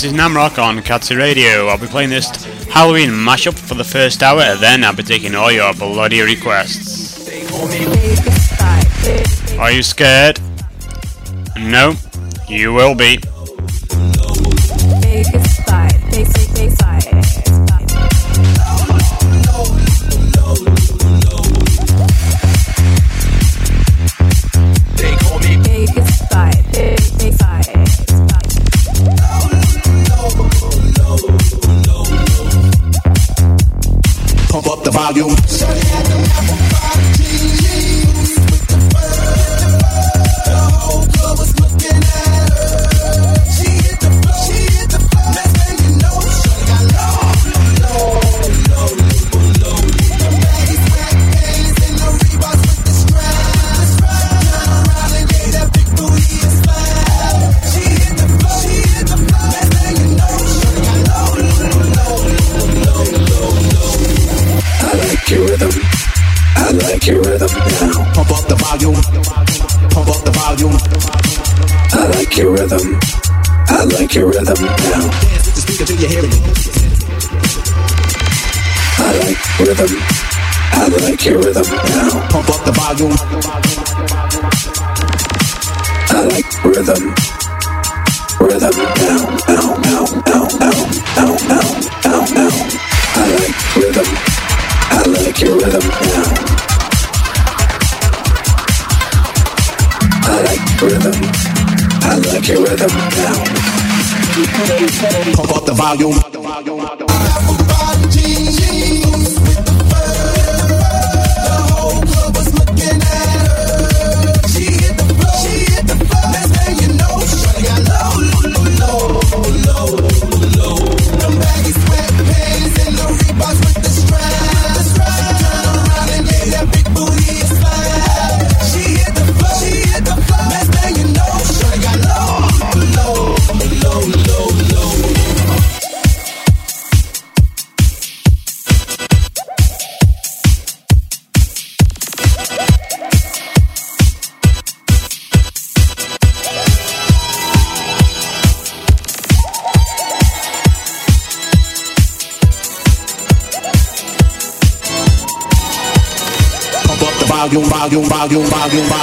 this is Namroc on Catzi Radio. I'll be playing this Halloween mashup for the first hour, and then I'll be taking all your bloody requests. Are you scared? No, you will be. volume, volume, volume.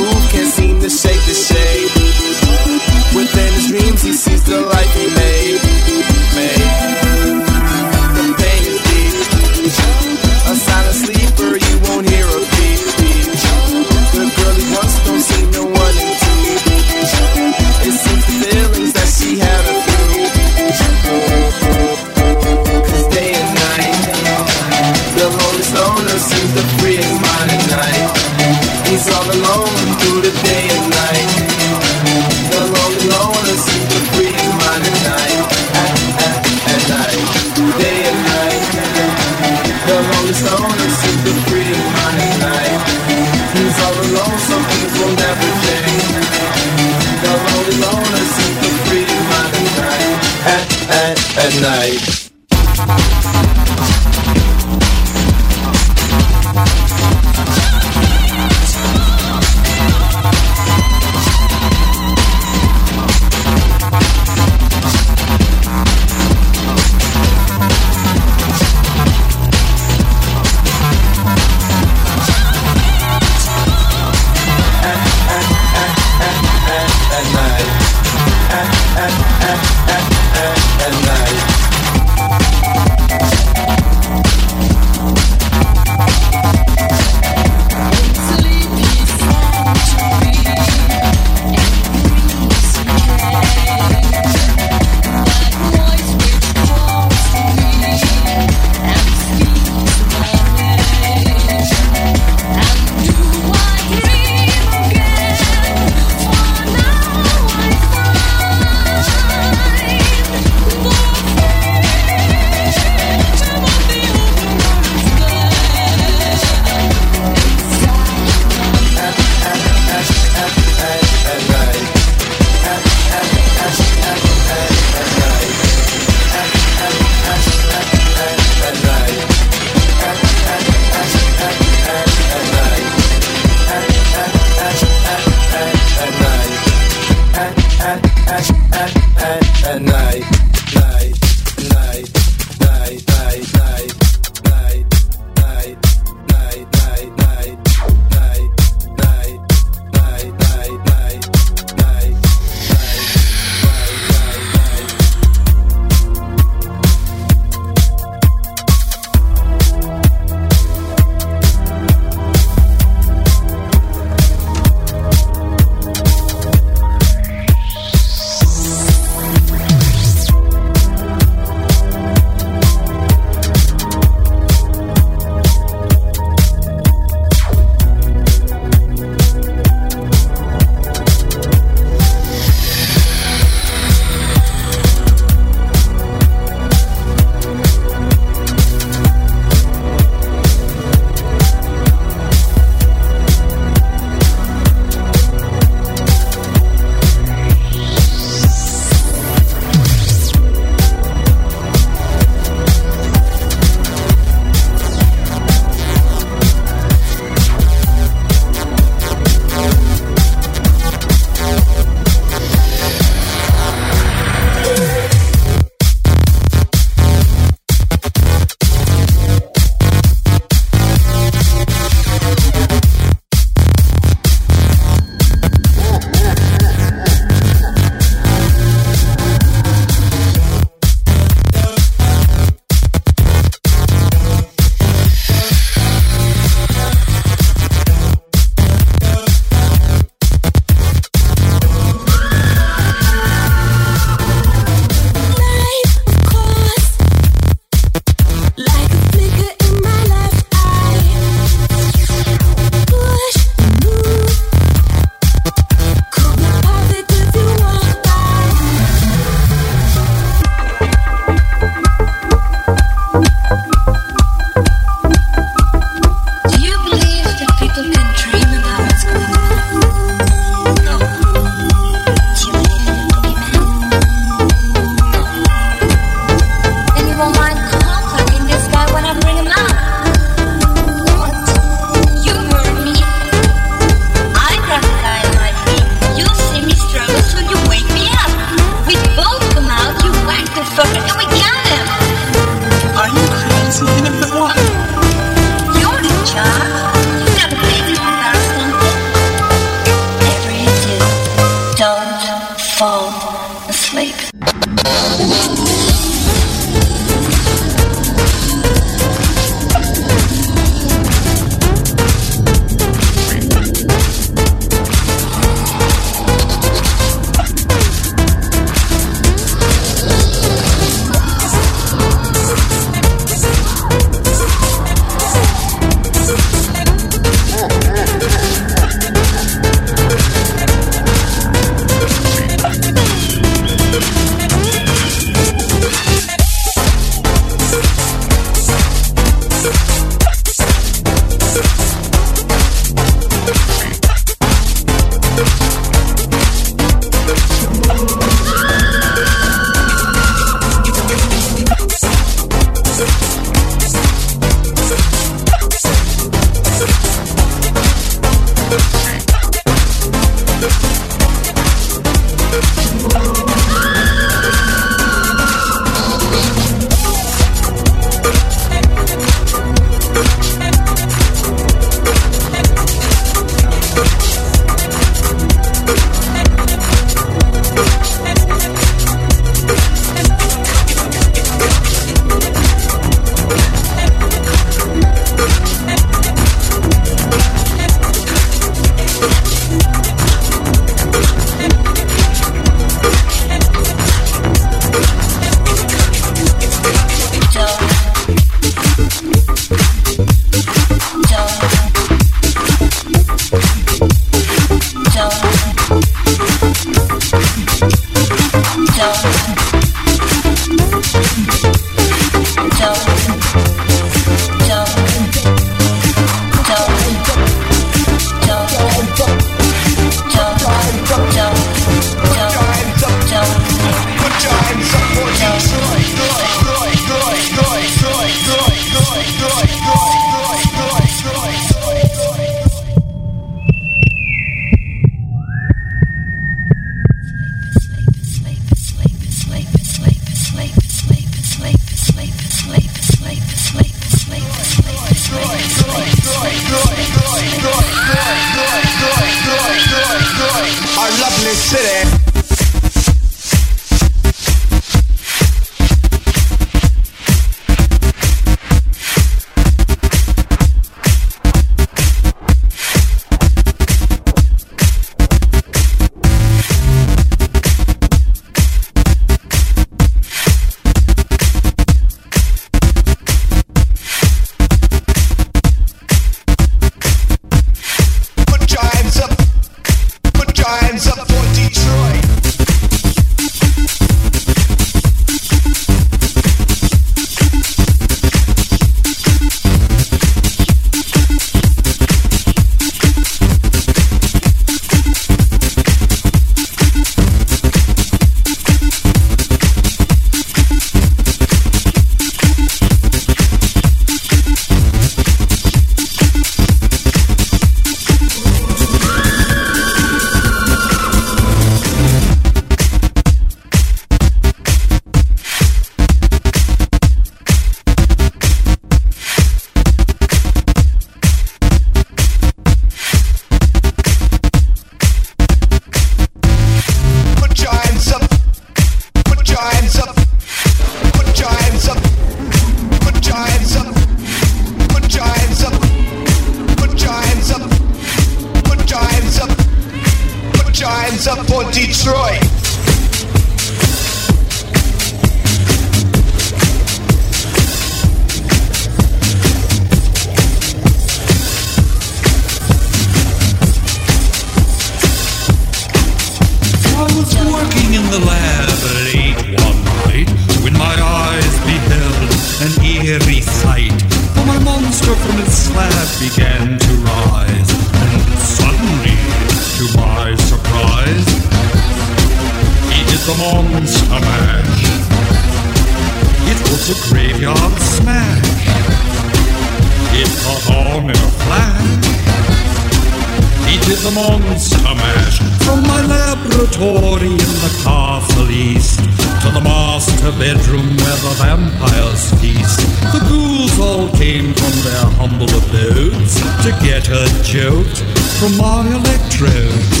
The monster mash from my laboratory in the castle east to the master bedroom where the vampires feast. The ghouls all came from their humble abodes to get a jolt from my electrodes.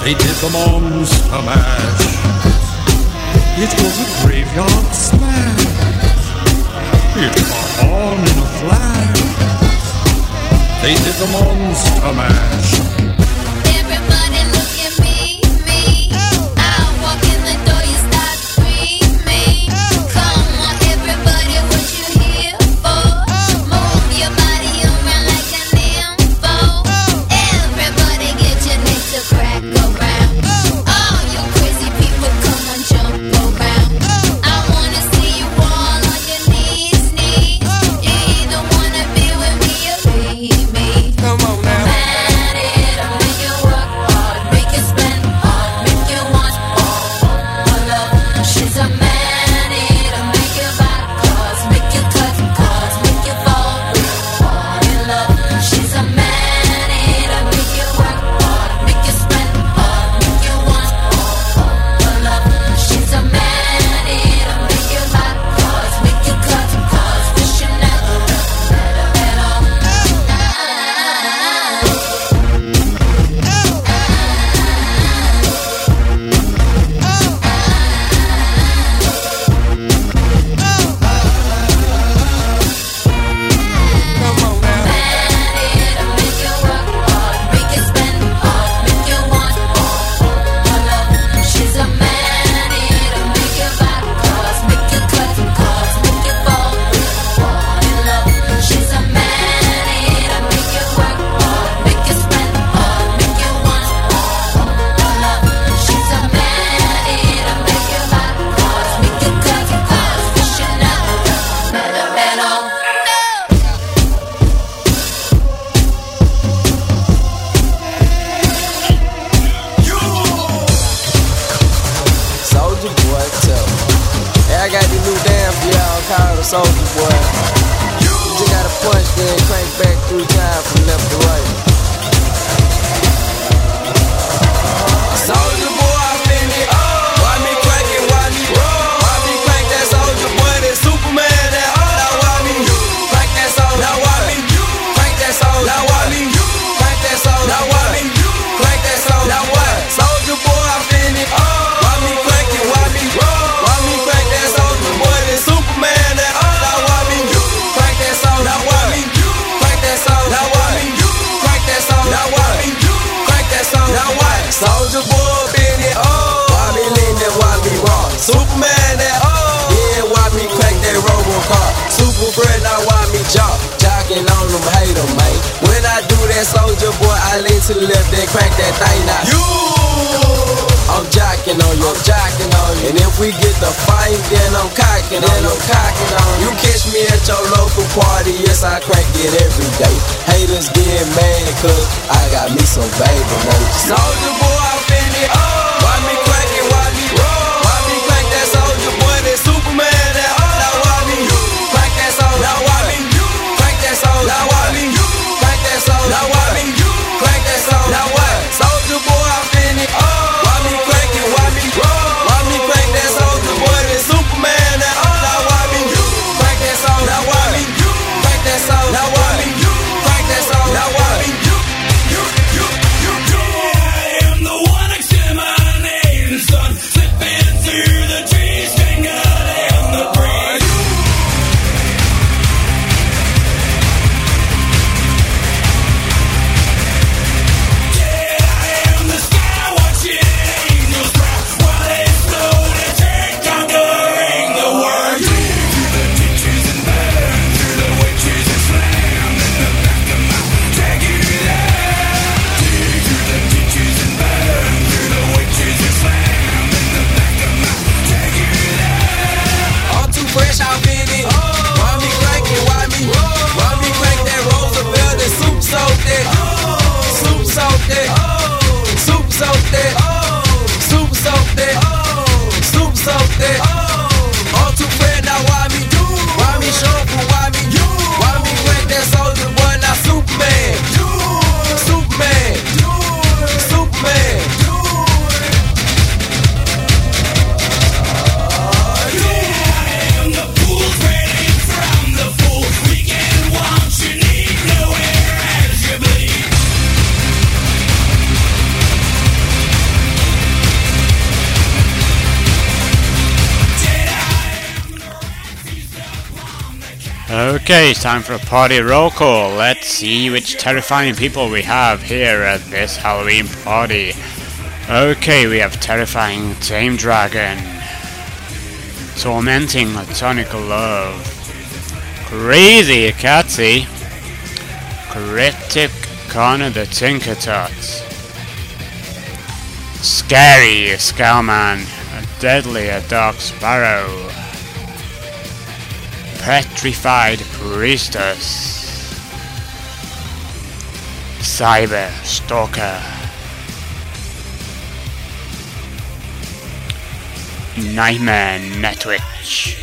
They did the monster mash. It was a graveyard smash. It caught on in a flash. They did the monster mash. Time for a party roll call. Let's see which terrifying people we have here at this Halloween party. Okay, we have terrifying Tame Dragon, tormenting Tonic Love, crazy Catzi, cryptic Connor the Tinker Tots, scary Scowman, deadly a Dark Sparrow petrified priestess, cyber stalker, nightmare netwitch.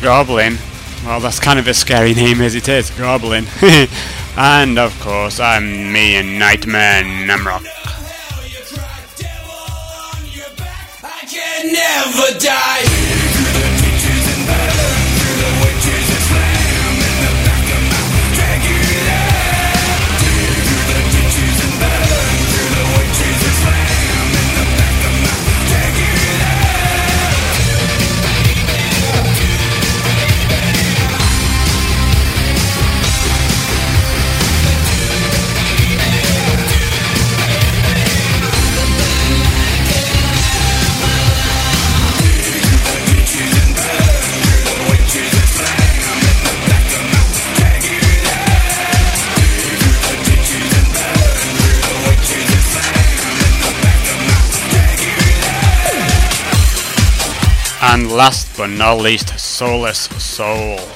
Goblin. Well, that's kind of a scary name as it is, Goblin. and of course, I'm me, and Nightmare Namroc. Never die. Last but not least, Soulless Soul.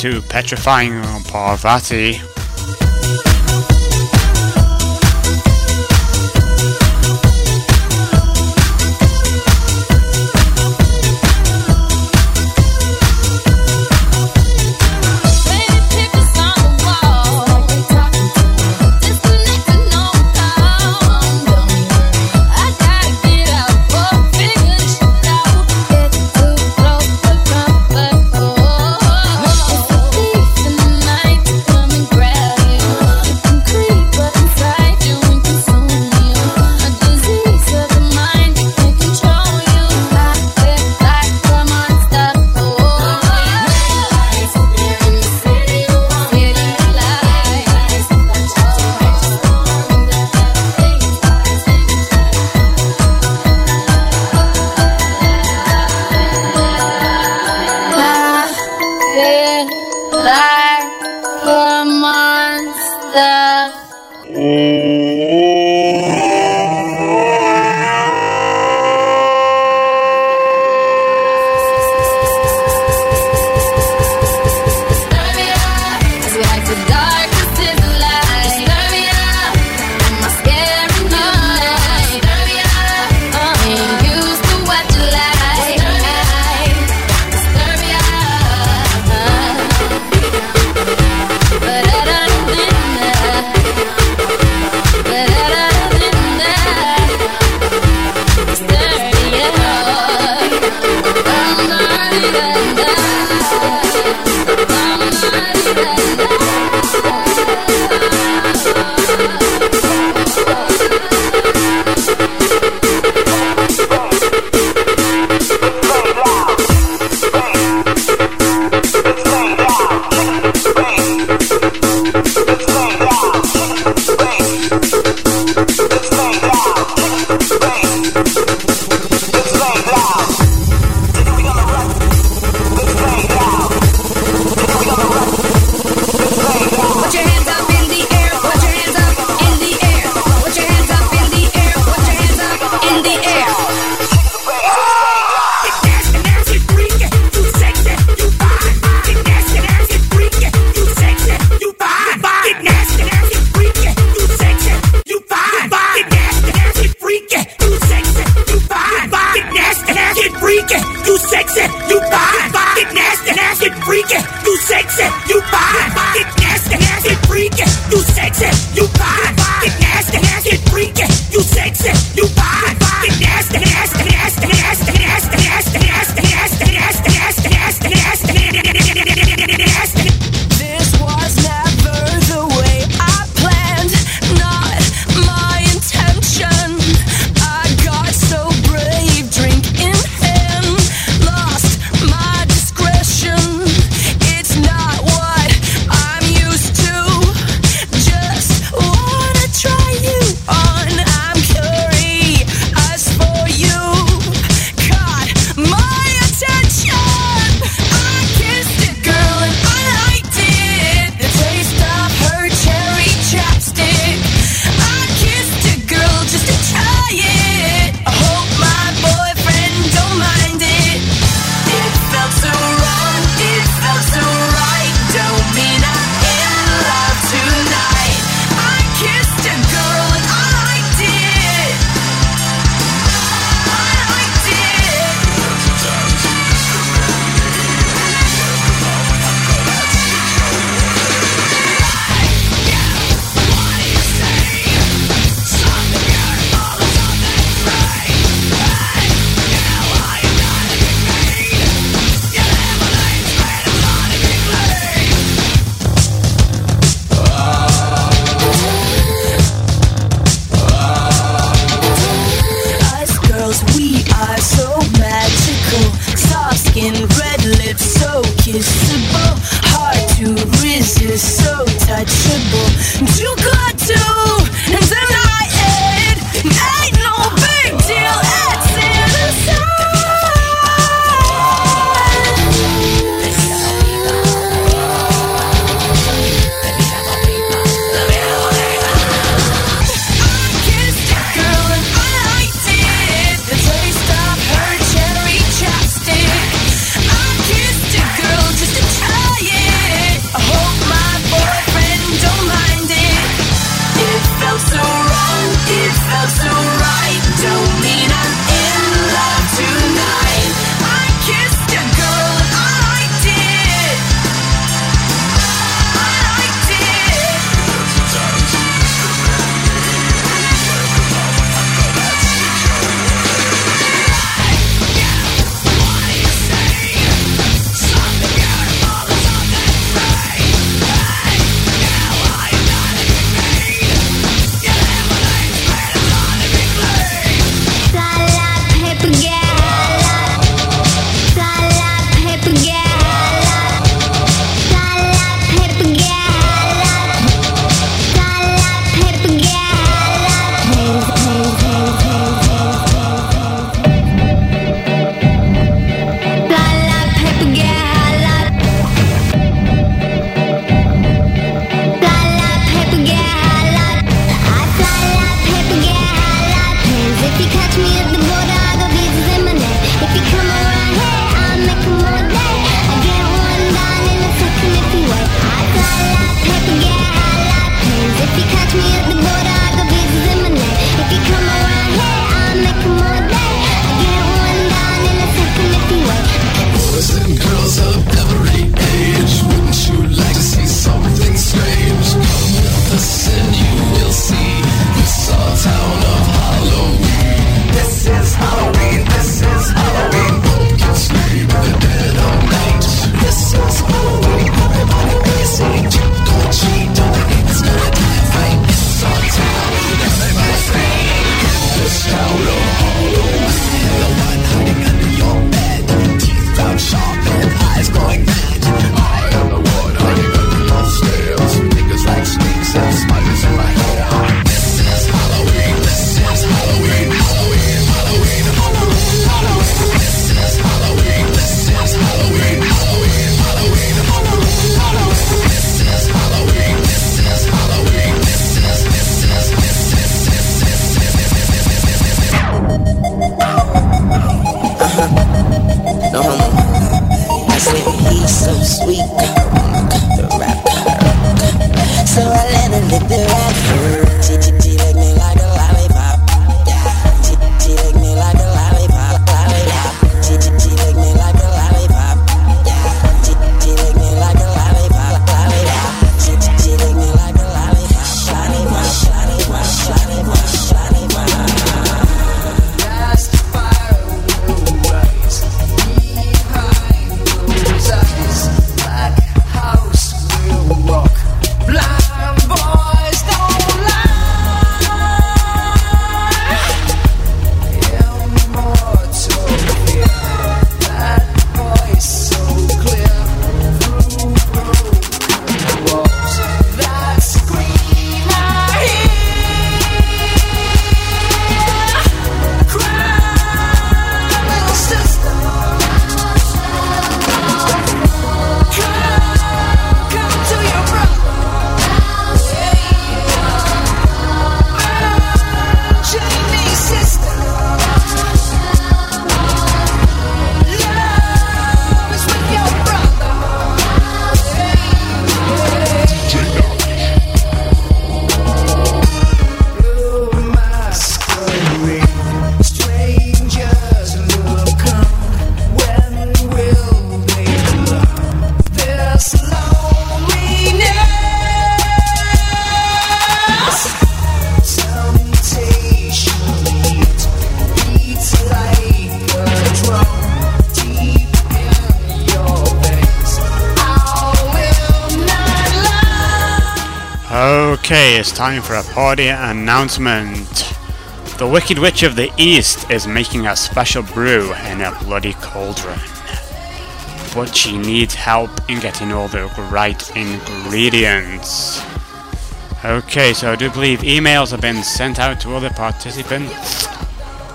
To Petrifying Parvati. You time for a party announcement. The Wicked Witch of the East is making a special brew in a bloody cauldron. But she needs help in getting all the right ingredients. Okay, so I do believe emails have been sent out to all the participants.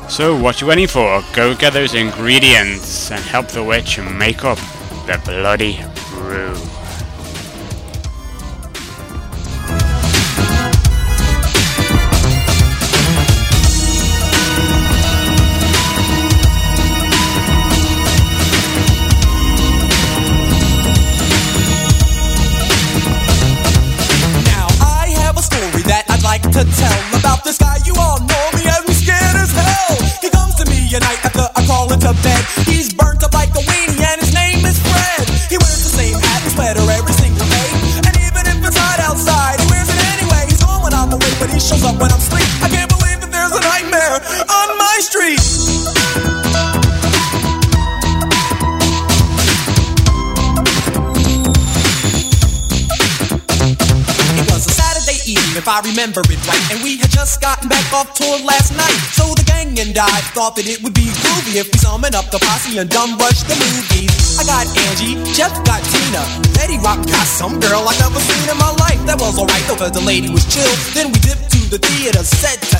So what you waiting for? Go get those ingredients and help the witch make up the bloody brew. To tell about this guy. You all know me and he's scared as hell. He comes to me at night after I crawl into bed. He's burnt up like a weenie and his name is Fred. He wears the same hat and sweater every single day. And even if it's hot outside, he wears it anyway. He's when I'm awake, but he shows up when I'm asleep. I remember it right, and we had just gotten back off tour last night. So the gang and I thought that it would be groovy if we summon up the posse and dumb rush the movies. I got Angie, Jeff got Tina, Betty Rock got some girl I never seen in my life. That was alright though, cause the lady was chill. Then we dipped to the theater, set to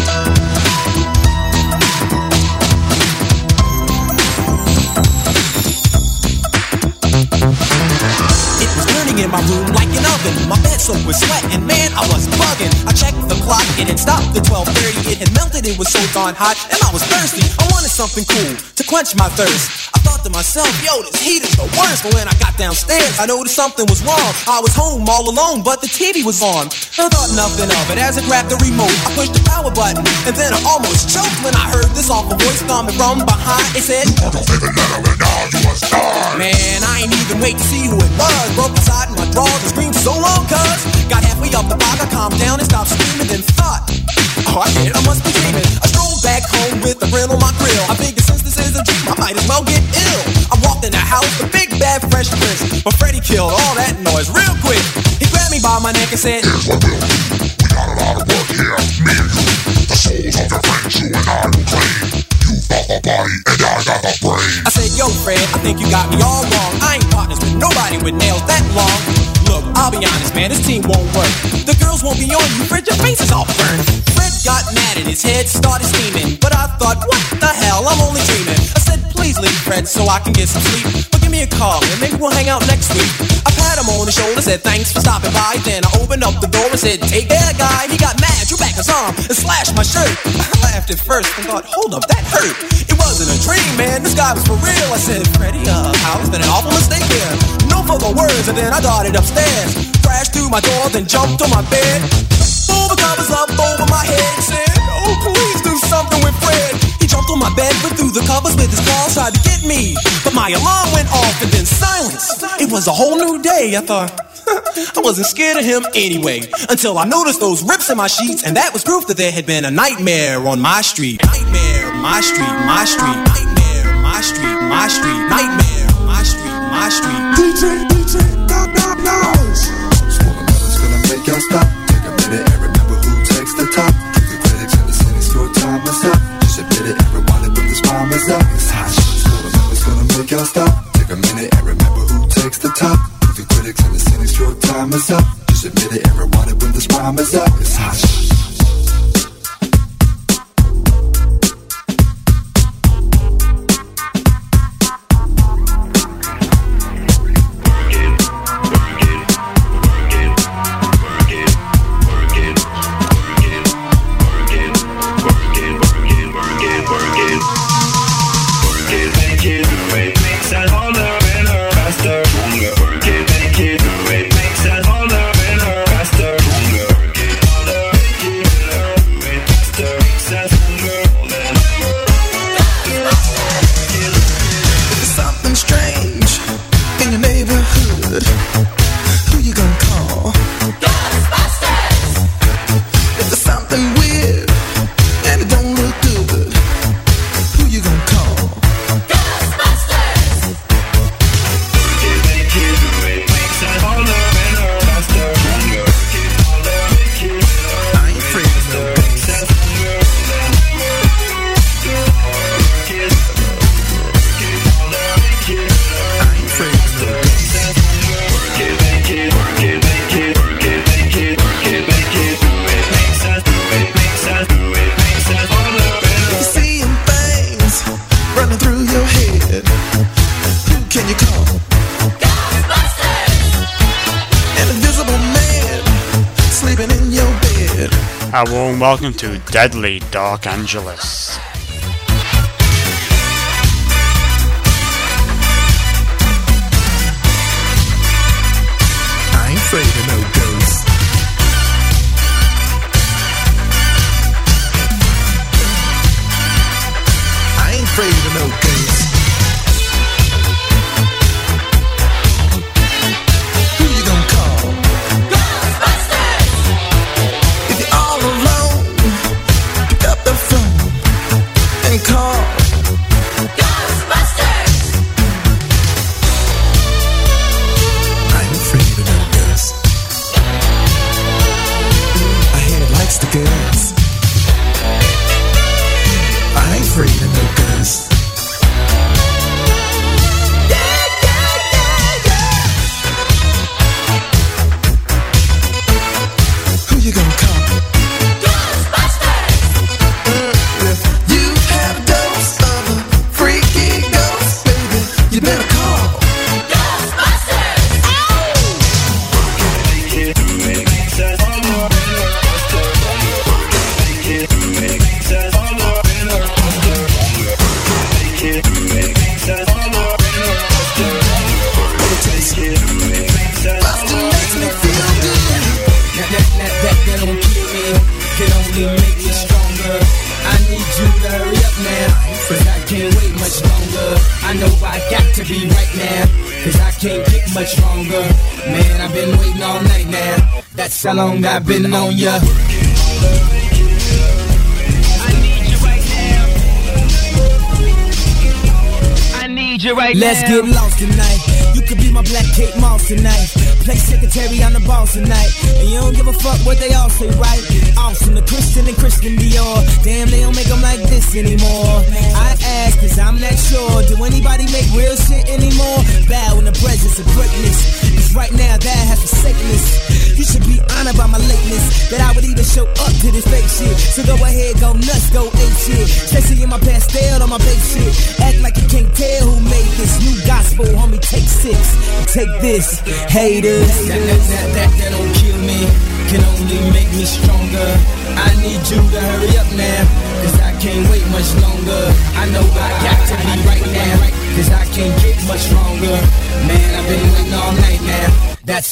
In my room like an oven. My bed soaked with sweat, and man, I was bugging. I checked the clock, and it stopped at 12:30. It had melted, it was so darn hot, and I was thirsty. I wanted something cool to quench my thirst. I thought to myself, yo, this heat is the worst. But when I got downstairs, I noticed something was wrong. I was home all alone, but the TV was on. I thought nothing of it as I grabbed the remote. I pushed the power button, and then I almost choked when I heard this awful voice coming from behind. It said, Man, I ain't even wait to see who it was. Broke inside in my drawers and screamed so long, cuz. Got halfway up the block, I calmed down and stopped screaming, then thought, Oh, I it, I must be dreaming. I strolled back home with a grin on my grill. I figured since this is a dream, I might as well get ill. I walked in the house, the big bad fresh prince. But Freddy killed all that noise real quick. He grabbed me by my neck and said, Here's what we'll do. We got a lot of work here. Me and you, the souls of your friends, you and I will claim. You got the body and I got the brain. I said, yo, Fred, I think you got me all wrong. I ain't partners with nobody with nails that long. Look, I'll be honest, man, this team won't work. The girls won't be on you, Fred, your face is all burned. Fred got mad and his head started steaming. But I thought, what the hell, I'm only dreaming. I said, please leave, Fred, so I can get some sleep. But give me a call and Maybe we'll hang out next week. I pat him on the shoulder, said thanks for stopping by. Then I opened up the door and said, take care, guy. He got mad, drew back his arm, and slashed my shirt. I laughed at first and thought, hold up, that hurt. Wasn't a dream, man. This guy was for real. I said, Freddie, uh, how's been an awful mistake here. No further words, and then I darted upstairs. Crashed through my door, then jumped on my bed. Pulled the covers up over my head, said, oh, please do something with Fred. He jumped on my bed, went through the covers with his claws, tried to get me. But my alarm went off and then silence. It was a whole new day. I thought, I wasn't scared of him anyway. Until I noticed those rips in my sheets, and that was proof that there had been a nightmare on my street. Nightmare, my street, my street. Nightmare, my street, my street. Nightmare, my street, my street. DJ, DJ, knock, knock, knowledge. It's gonna make y'all stop. Is up. It's hot. It's gonna make y'all stop. Take a minute and remember who takes the top. The critics and the cynics, your time is up. Just admit it, everybody when this bomb is up. It's hot. Bed. A warm welcome to Deadly Dark Angelus.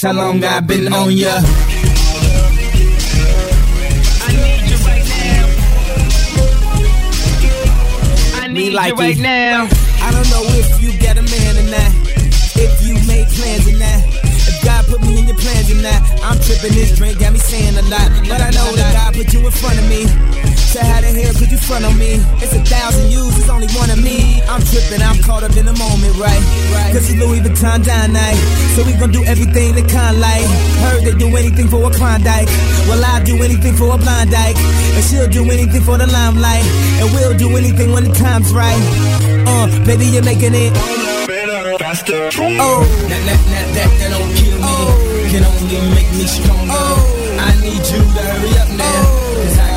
That's how long I've been on ya. I need you right now. I need you right now. I don't know if you got a man or not. If you made plans or not. If God put me in your plans or not. I'm tripping this drink, got me saying a lot. But I know that God put you in front of me. So how the hell could you front on me? It's a thousand yous, it's only one of me. I'm tripping, I'm caught up in the moment, right? Cause it's Louis Vuitton dine night. So we gon' do everything the kind like. Heard they do anything for a Klondike. Well, I'll do anything for a blind dyke. And she'll do anything for the limelight. And we'll do anything when the time's right. Uh, baby, you're making it. Oh, that, that, that, that, that don't kill me. Can only make me stronger. I need you to hurry up now. Cause I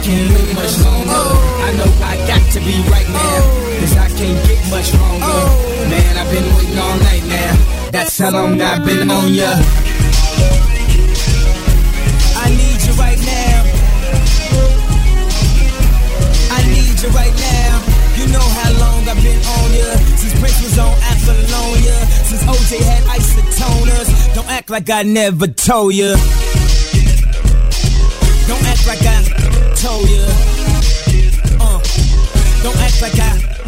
can't wait much longer. I know I got to be right now. Cause I can't get much stronger. Man, I've been waiting all night now. That's how long I've been on ya. I need you right now. I need you right now. You know how long I've been on ya. Since Prince was on Apollonia. Since OJ had isotoners. Don't act like I never told ya.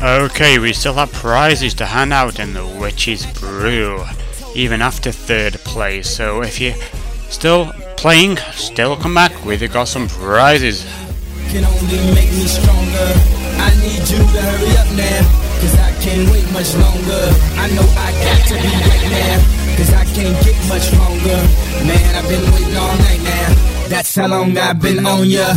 Okay, we still have prizes to hand out in the Witch's Brew, even after third place. So if you're still playing, still come back. We've got some prizes. can only make me stronger. I need you to hurry up now, cause I can't wait much longer. I know I got to be right now, cause I can't get much stronger. Man, I've been waiting all night now. That's how long I've been on ya.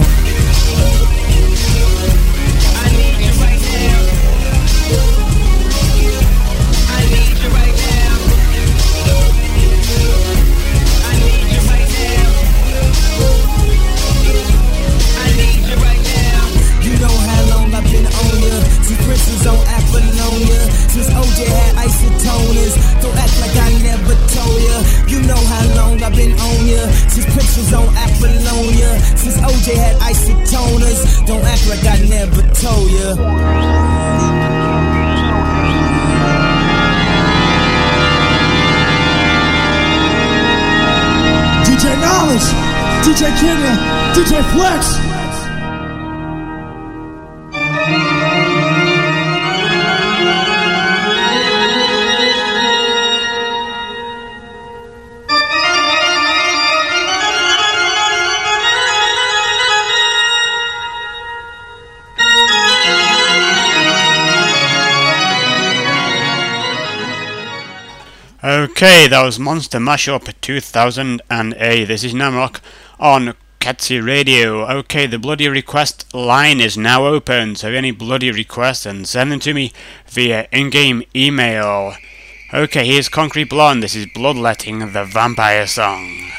DJ Flex. Okay, that was Monster Mashup 2008. This is Namroc on Catzi Radio. Okay, the bloody request line is now open, so any bloody requests, and send them to me via in-game email. Okay, here's Concrete Blonde. This is Bloodletting, the vampire song.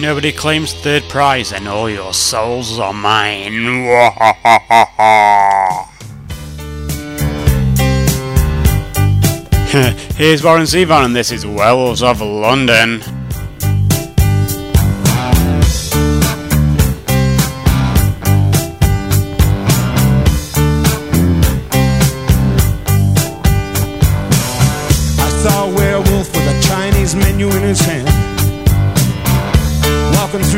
nobody claims third prize, and all your souls are mine. Here's Warren Zevon, and this is Werewolves of London.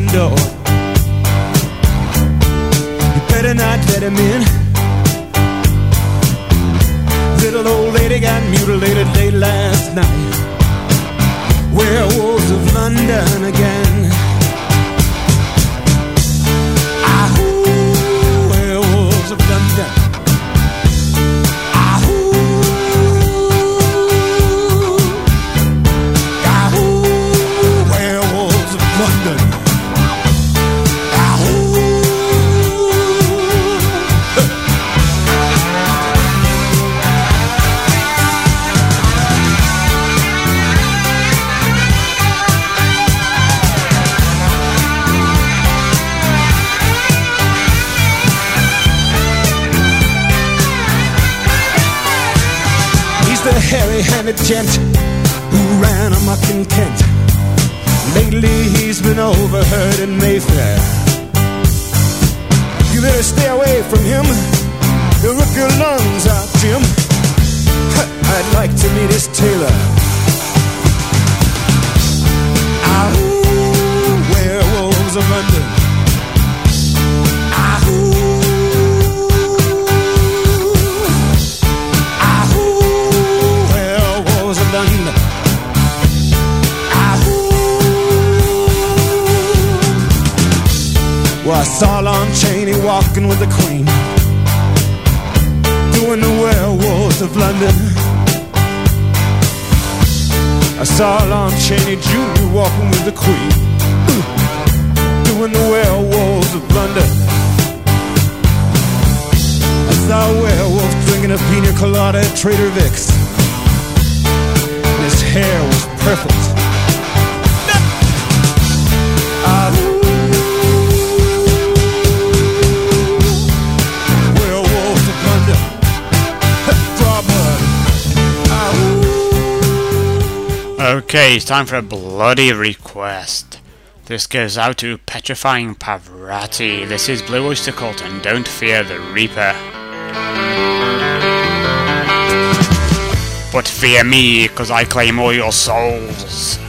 open door. You better not let him in. Little old lady got mutilated late last night. time for a bloody request. This goes out to Petrifying Pavarotti. This is Blue Oyster Cult and Don't Fear the Reaper. But fear me, cause I claim all your souls.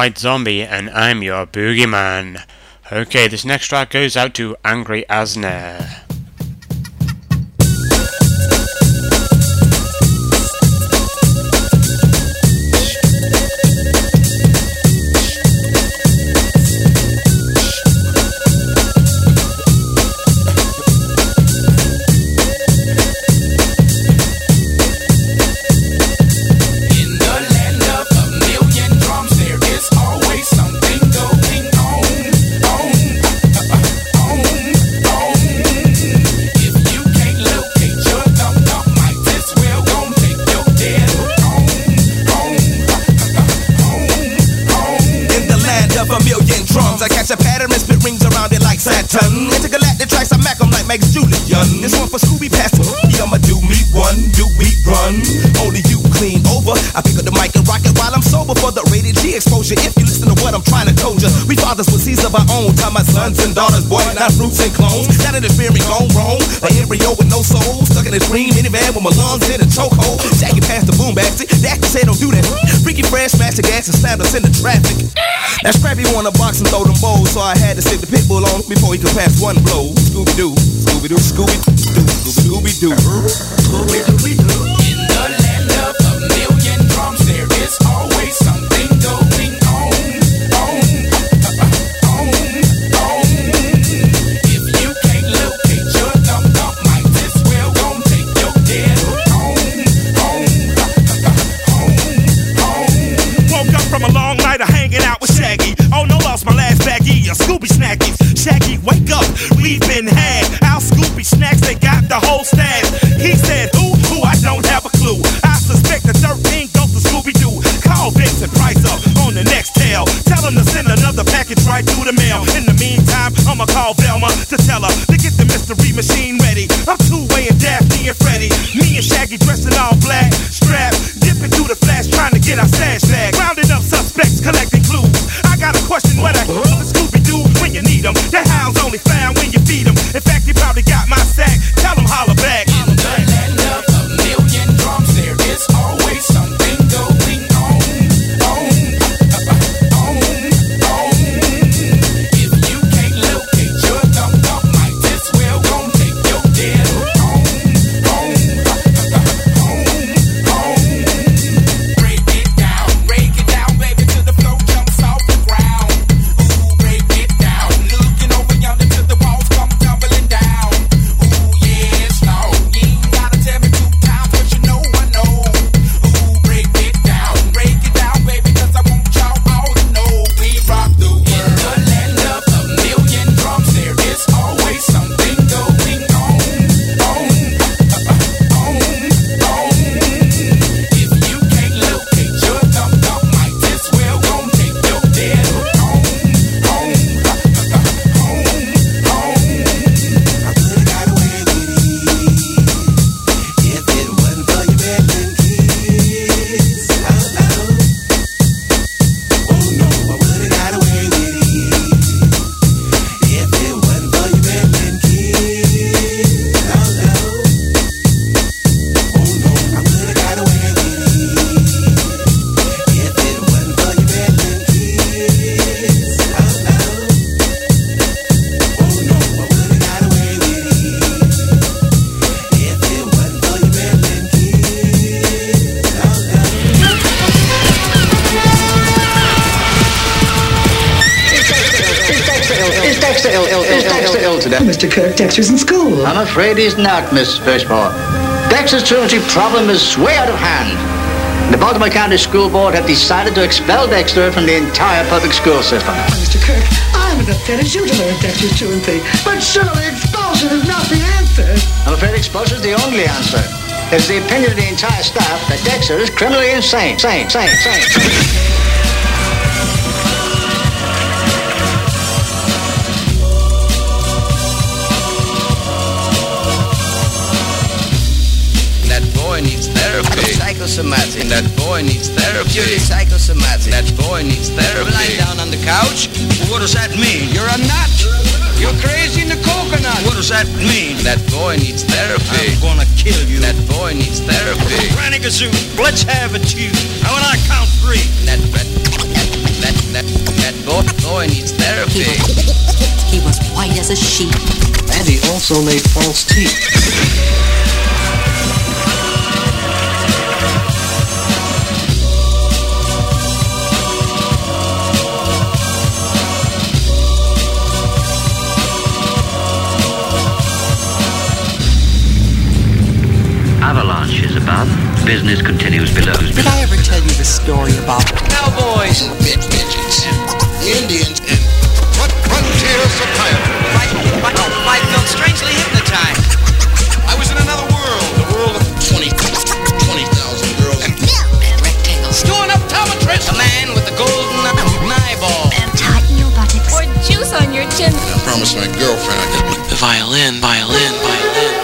White Zombie, and I'm your boogeyman. Okay, this next track goes out to Angry Asner. This one for Scooby Pastor. I'ma do me one, do me run. Only you clean over. I pick up the mic and rock it while I'm sober for the rated G exposure. If you listen to what I'm trying to told you, we fathers with seeds of our own. Time my sons and daughters, boy, not roots and clones. Not interfering, gone wrong. An embryo with no soul. Stuck in a green minivan with my lungs in a chokehold. Jacking past the boom basket. That say don't do that. Freaky fresh, smash the gas and slammed us in the traffic. Now Scrappy wanna box and throw them bowls, so I had to stick the pit bull on before he could pass one blow. Scooby Doo, Scooby Doo, Scooby Doo, Scooby Doo. In the land of a million drums, there is always something going on, on, on, on. If you can't locate your thumb thumb, might as well gon' take your dead on, Woke up from a long night of hanging out with Shaggy. Oh no, lost my last baggie of Scooby Snackies. Shaggy, wake up, we've been had. They got the whole stash. He said, Who? Who? I don't have a clue. I suspect the 13 goes to Scooby Doo. Call Vincent Price up on the next tail. Tell him to send another package right through the mail. In the meantime, I'ma call Velma to tell her to get the mystery machine ready. I'm two way and Daphne and Freddy. Me and Shaggy dressed in all black, strapped, dipping through the flash, trying to get our stash back. Rounding up suspects, collecting clues. I got a question, what the hell is Scooby Doo when you need 'em? The hound's only found when you feed 'em. In school. I'm afraid he's not, Miss Birchmore. Dexter's truancy problem is way out of hand. The Baltimore County School Board have decided to expel Dexter from the entire public school system. Mr. Kirk, I'm as upset as you to learn Dexter's truancy. But surely expulsion is not the answer. I'm afraid expulsion is the only answer. It's the opinion of the entire staff that Dexter is criminally insane. Sane, sane, sane. psychosomatic. That boy needs therapy. You're psychosomatic. That boy needs therapy. You're lying down on the couch. Well, what does that mean? You're a nut. You're crazy in the coconut. What does that mean? That boy needs therapy. I'm gonna kill you. That boy needs therapy. Ranigazoo, let's have it you. How when I count three. That that that that, that boy, boy needs therapy. He was, he was white as a sheet. And he also made false teeth. business continues below. Did I ever tell you the story about cowboys and bitch midgets and Indians and what frontier psychiatrists? I, I, I felt strangely hypnotized. I was in another world, the world of 20,000 20, girls and and rectangles. Doing optometrist, A man with a golden eyeball. And tight your buttocks. Or juice on your chin. I promised my girlfriend I could... The violin, violin, violin.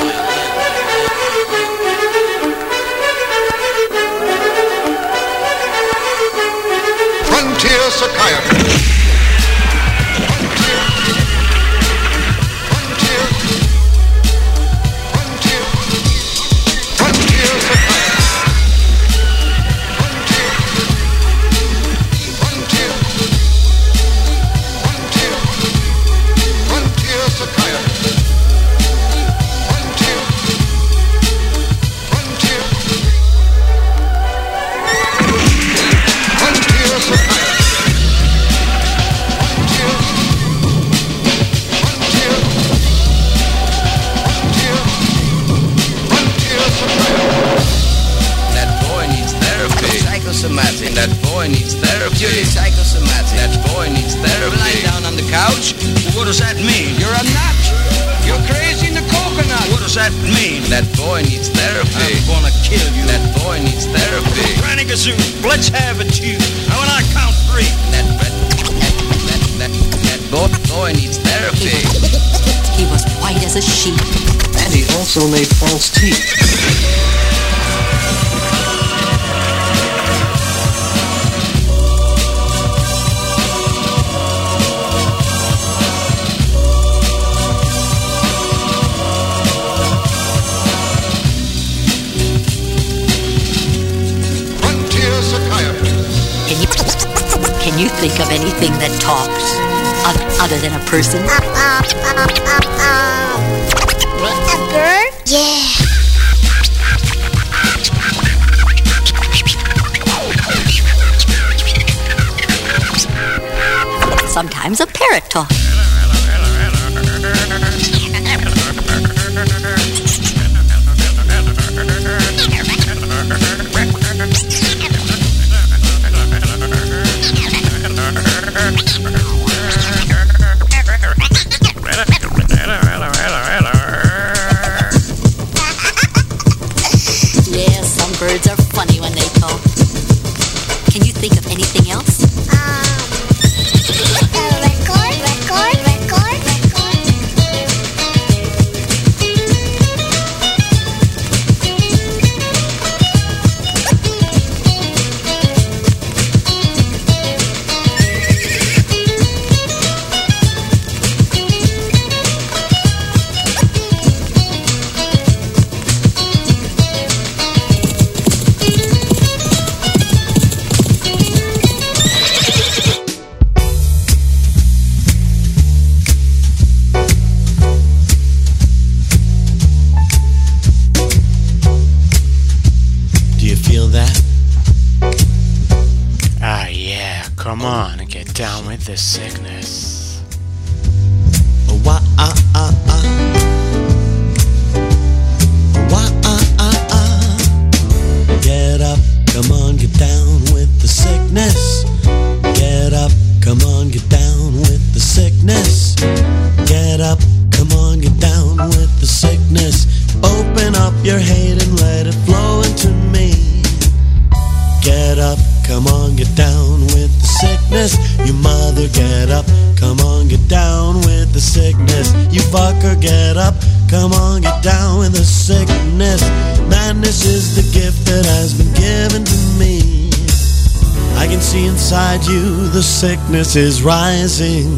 darkness is rising.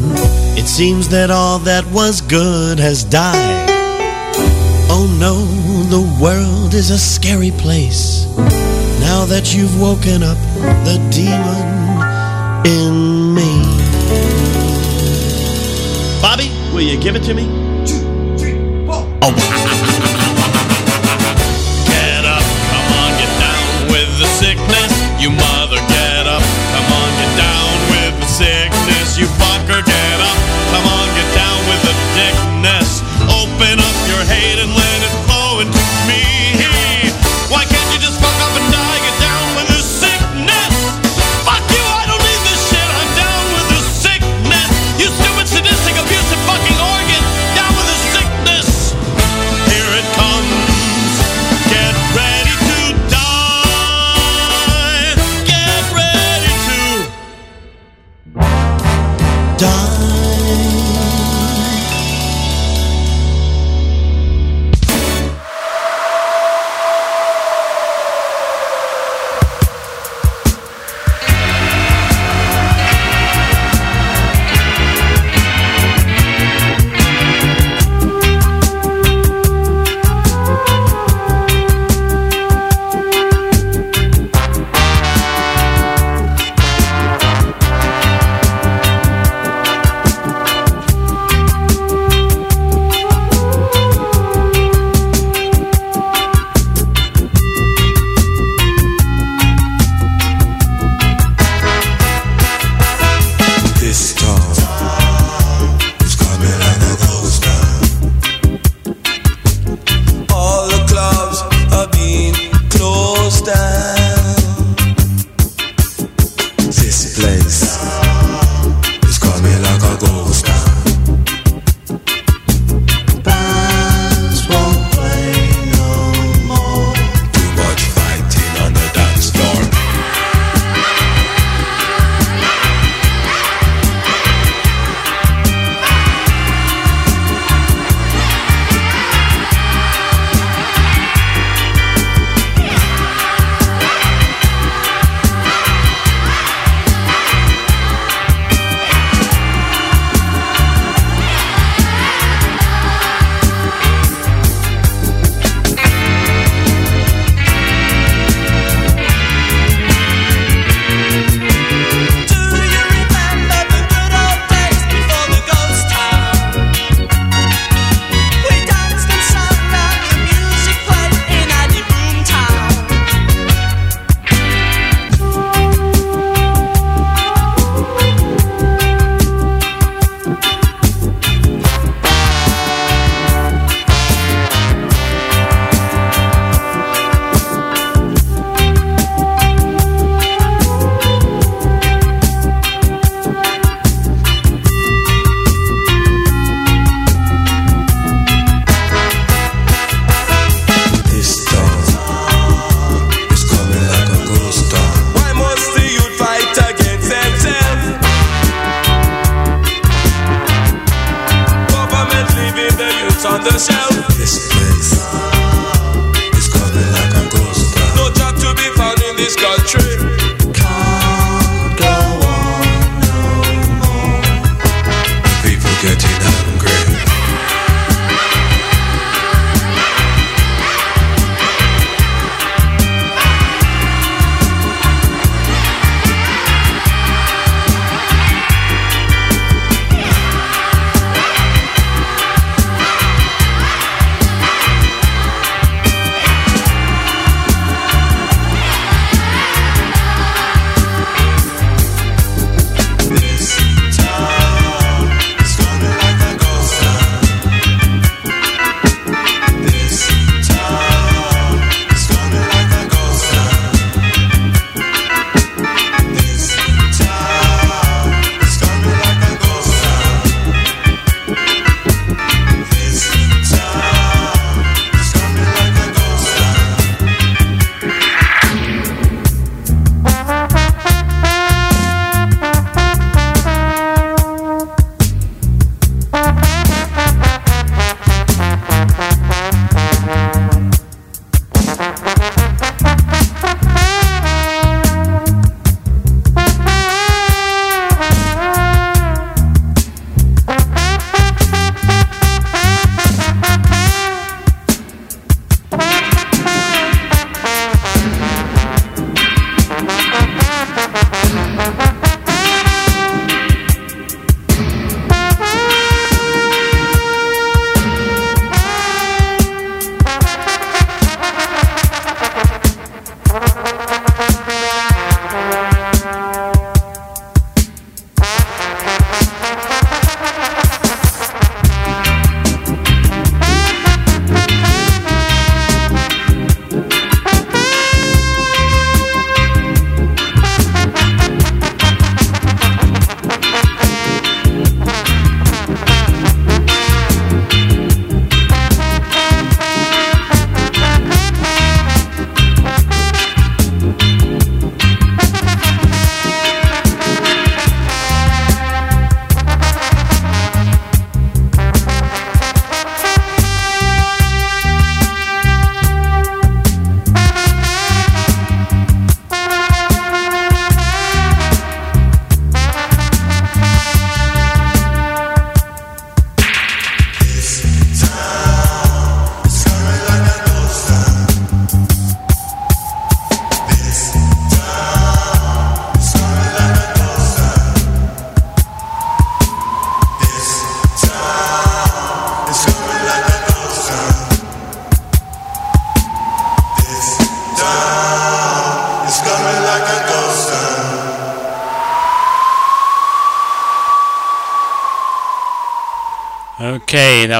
It seems that all that was good has died. Oh no, the world is a scary place. Now that you've woken up the demon in me. Bobby, will you give it to me? And let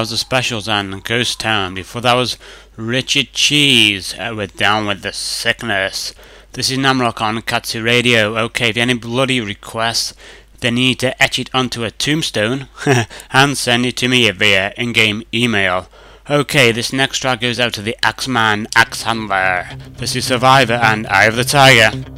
that was the specials on Ghost Town. Before that was Richard Cheese uh, with Down with the Sickness. This is Namroc on Catzi Radio. Okay, if any bloody requests, then you need to etch it onto a tombstone and send it to me via in game email. Okay, this next track goes out to the Axeman Axe Handler. This is Survivor and Eye of the Tiger.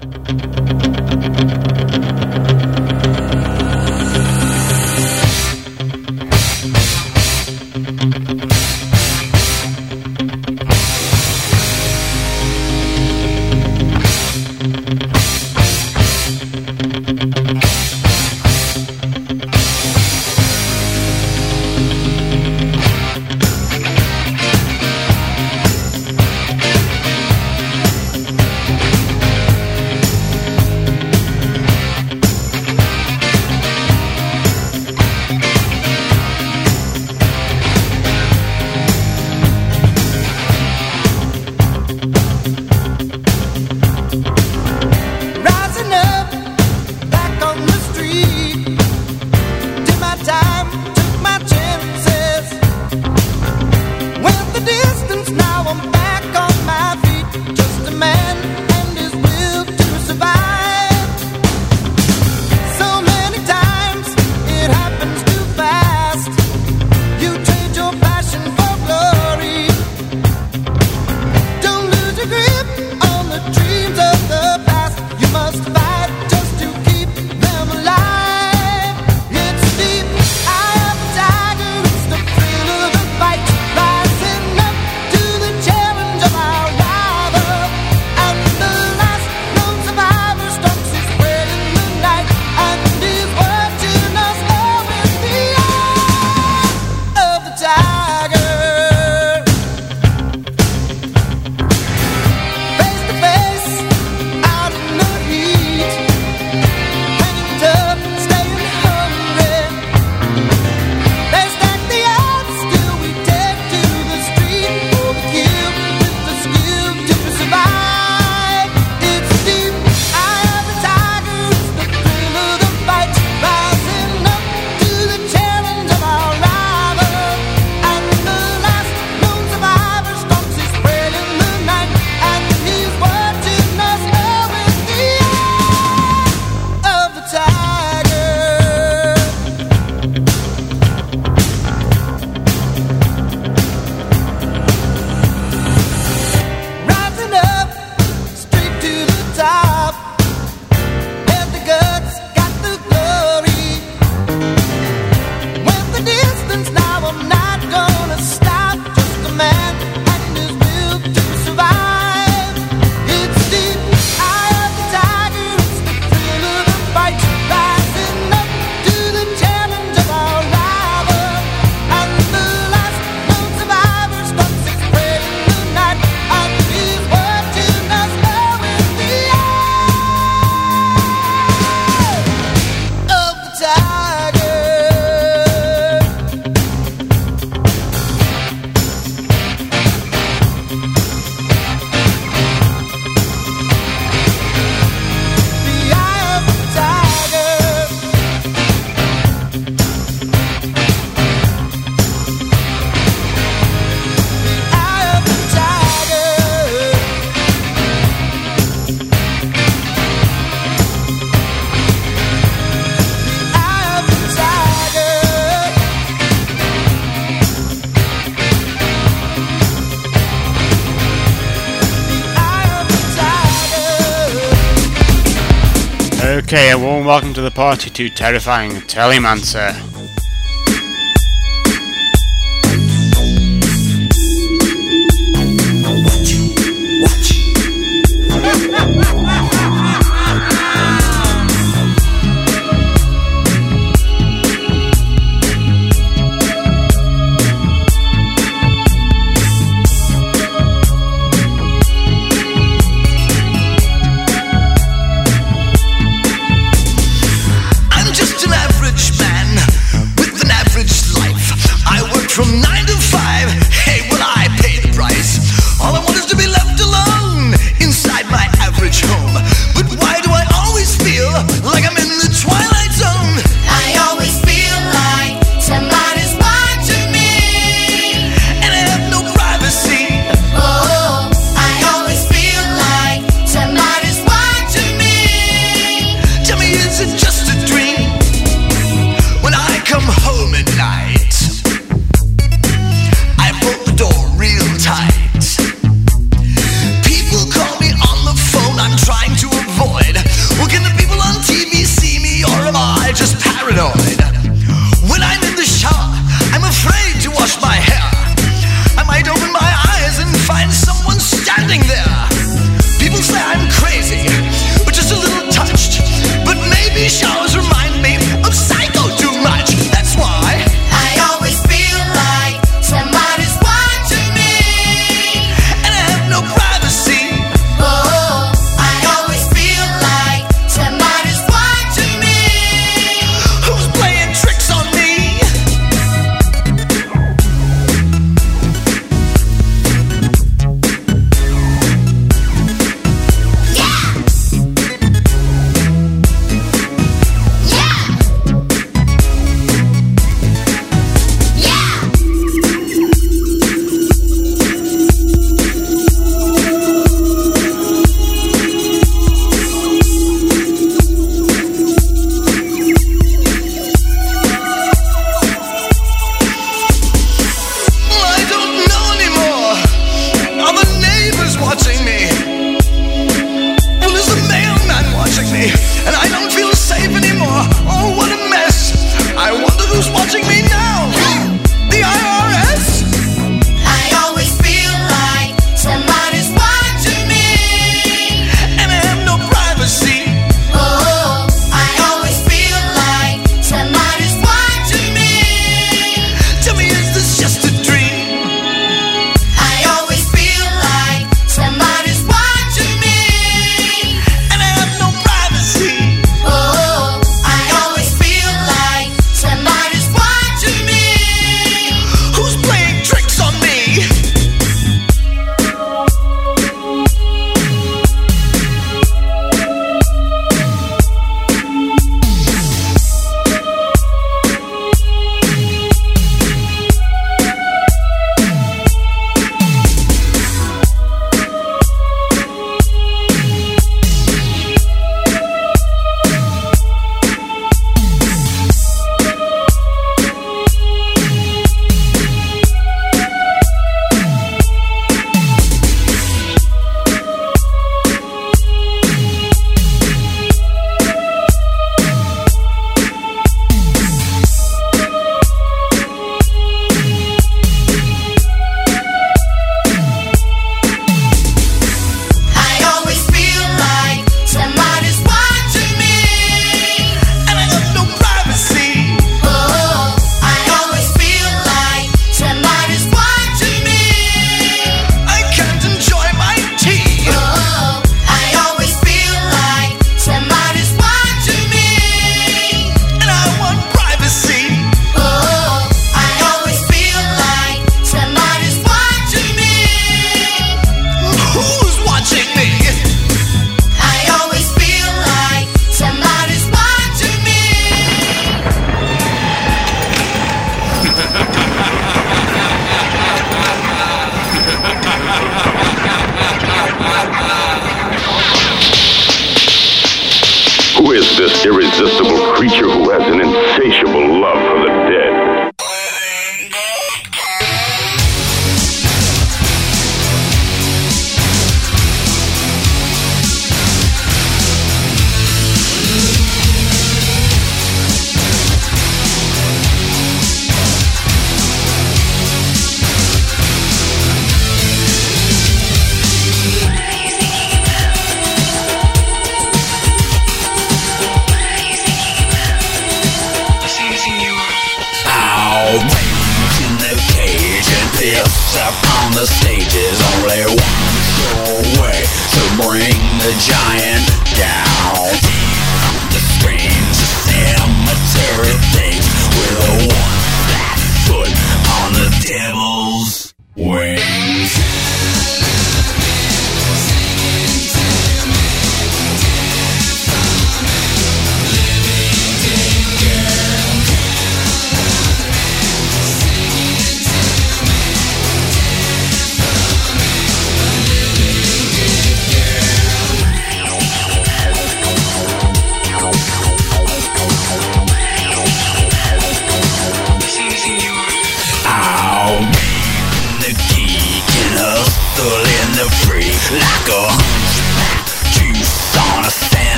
party to terrifying Telemancer.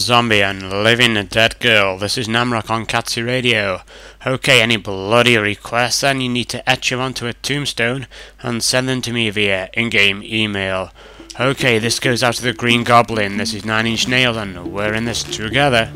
Zombie and Living a Dead Girl. This is Namroc on Catzi Radio. Okay, any bloody requests then you need to etch them onto a tombstone and send them to me via in-game email. Okay, this goes out to the Green Goblin. This is Nine Inch Nails and we're in this together.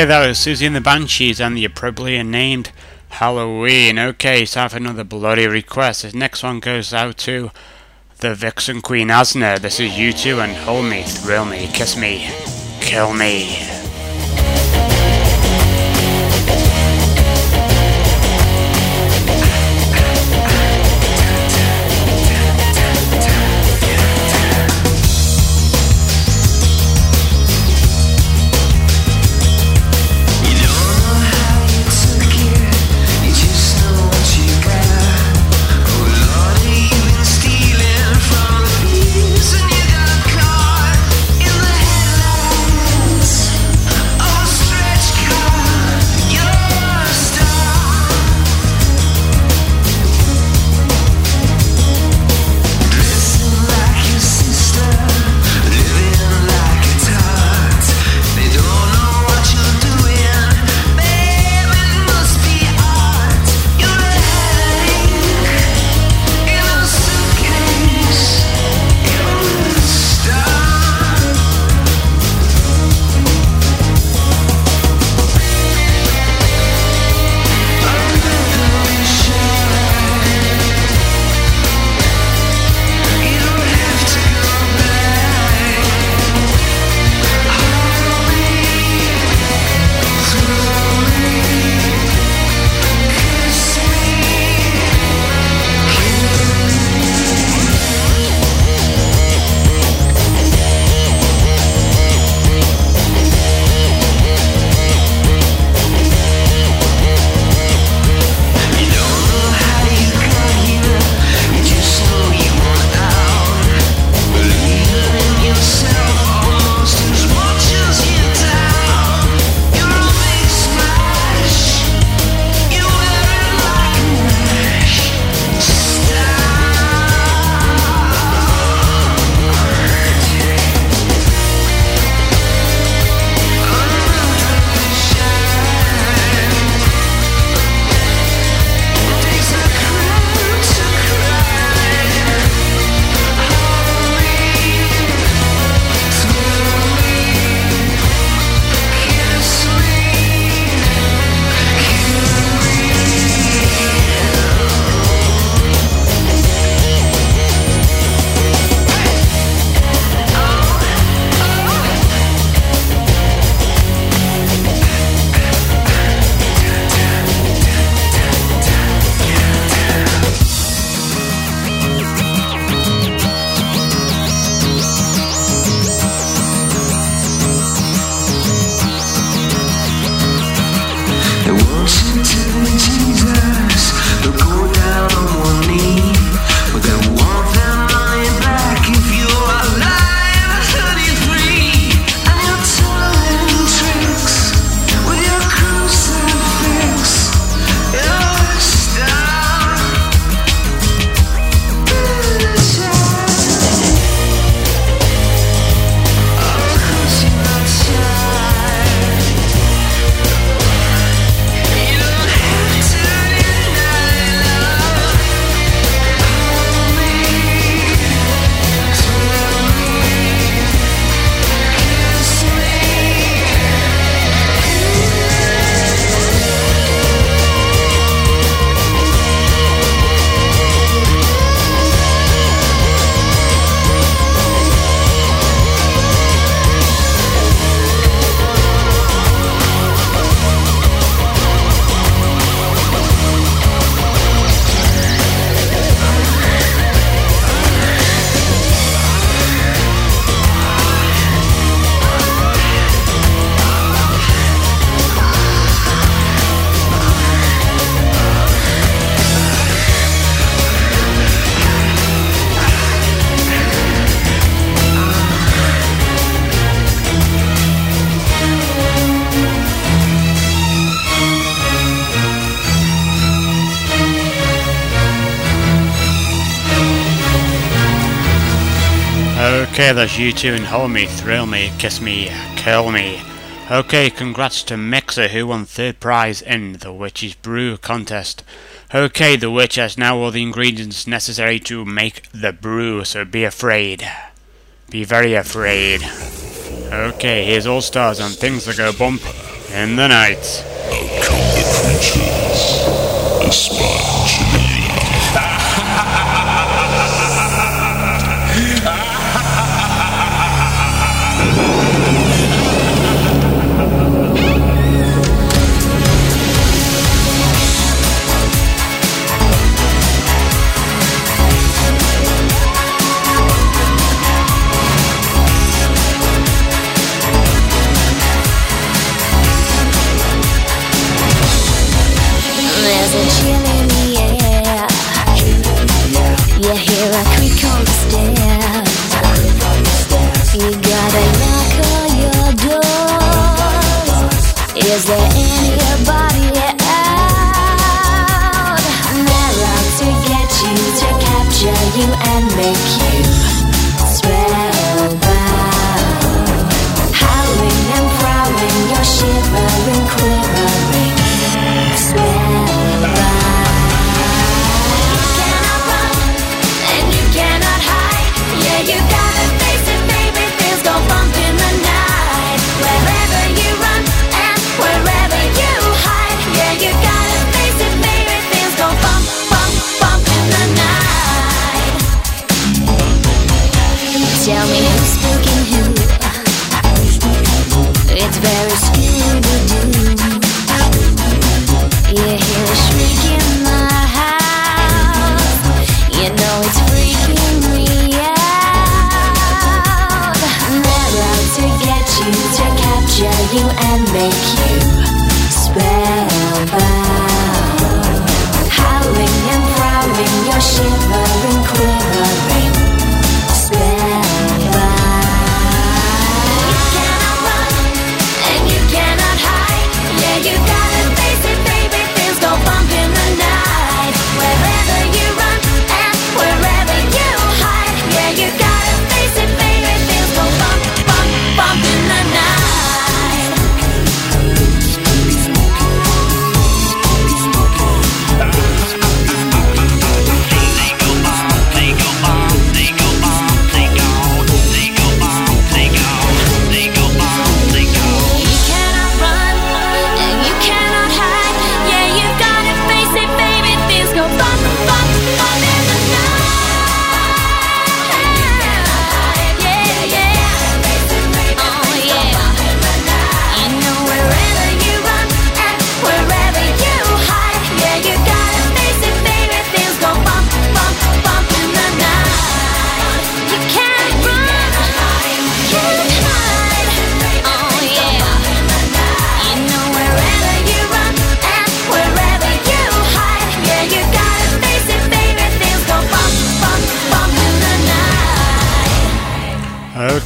Okay, that was Siouxsie and the Banshees and the appropriately named Halloween. Okay, so I have another bloody request. This next one goes out to the Vixen Queen Asner. This is U2 and hold me, thrill me, kiss me, kill me. Okay, there's U2 and hold me, thrill me, kiss me, kill me. Okay, congrats to Mixer who won third prize in the Witch's Brew contest. Okay, the witch has now all the ingredients necessary to make the brew, so be afraid. Be very afraid. Okay, here's all stars and things that go bump in the night. Out come the creatures, the.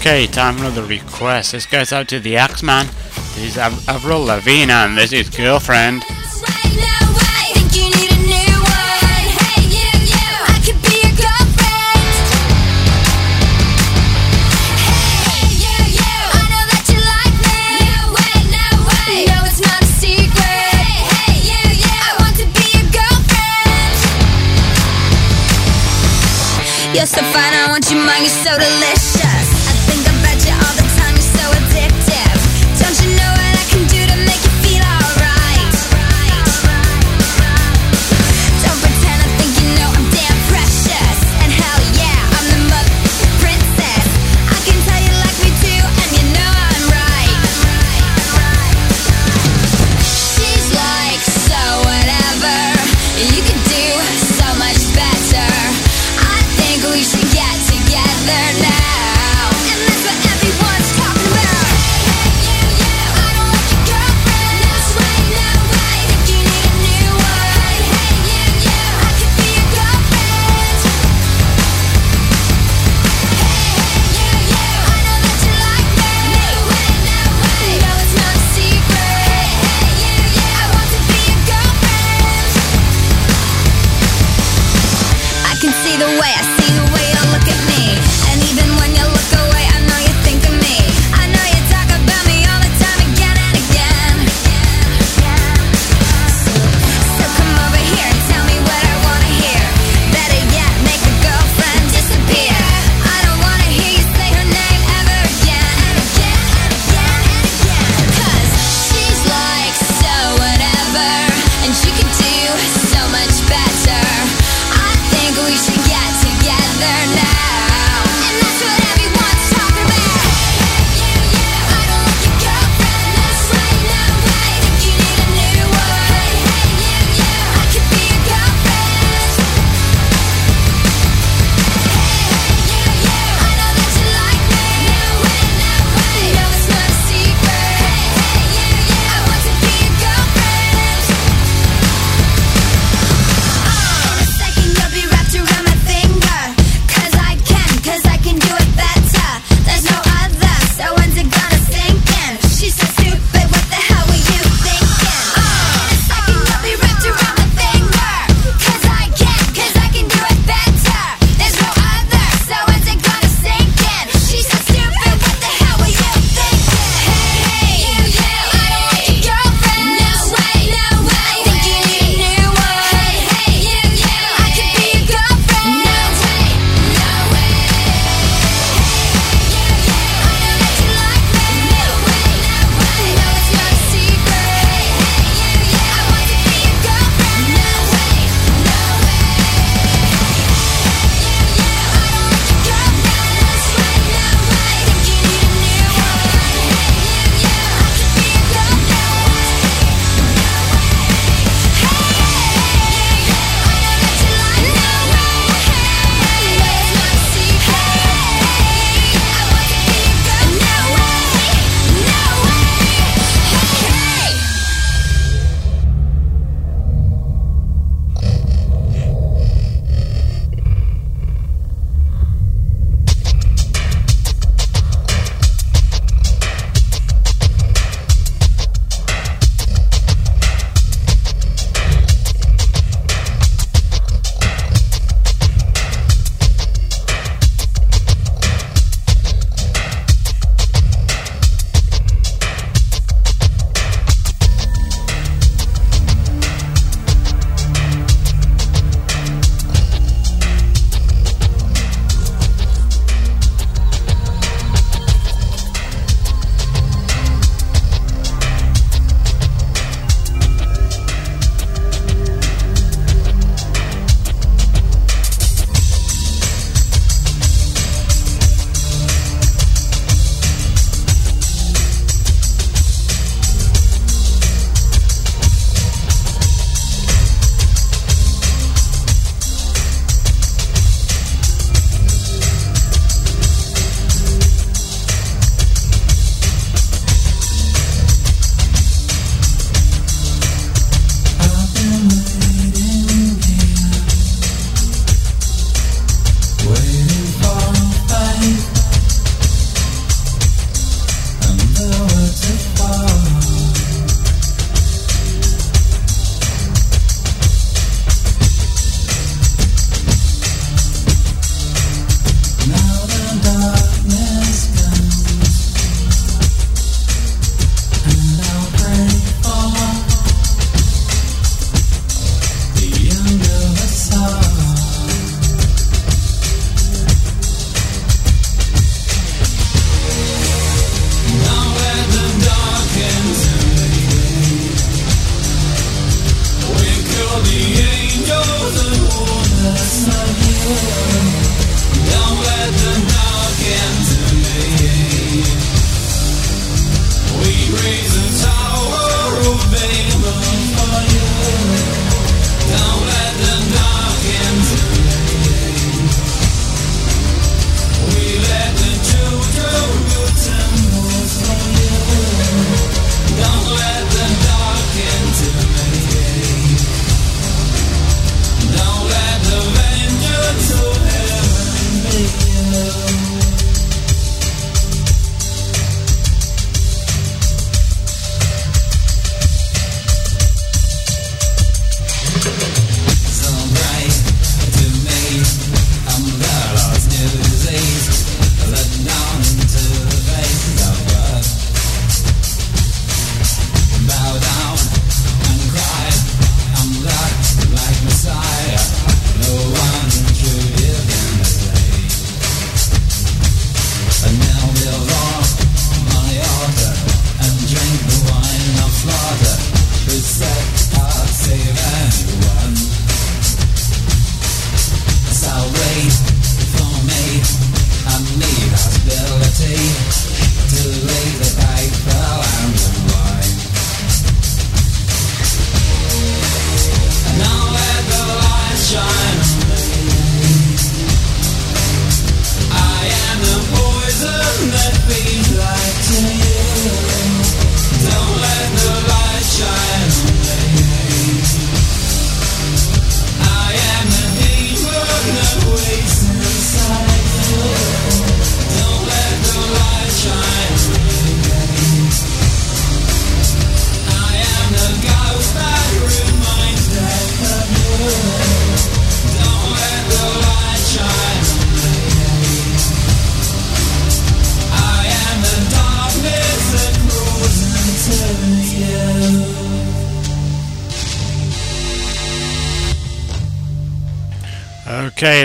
Okay, time another request. This goes out to the Axeman. This is Av Avril Lavigne and this is Girlfriend.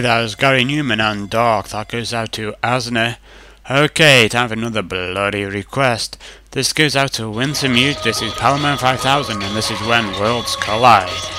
That was Gary Numan and Dark. That goes out to Asner. Okay, time for another bloody request. This goes out to Winsome Mute. This is Powerman 5000, and this is When Worlds Collide.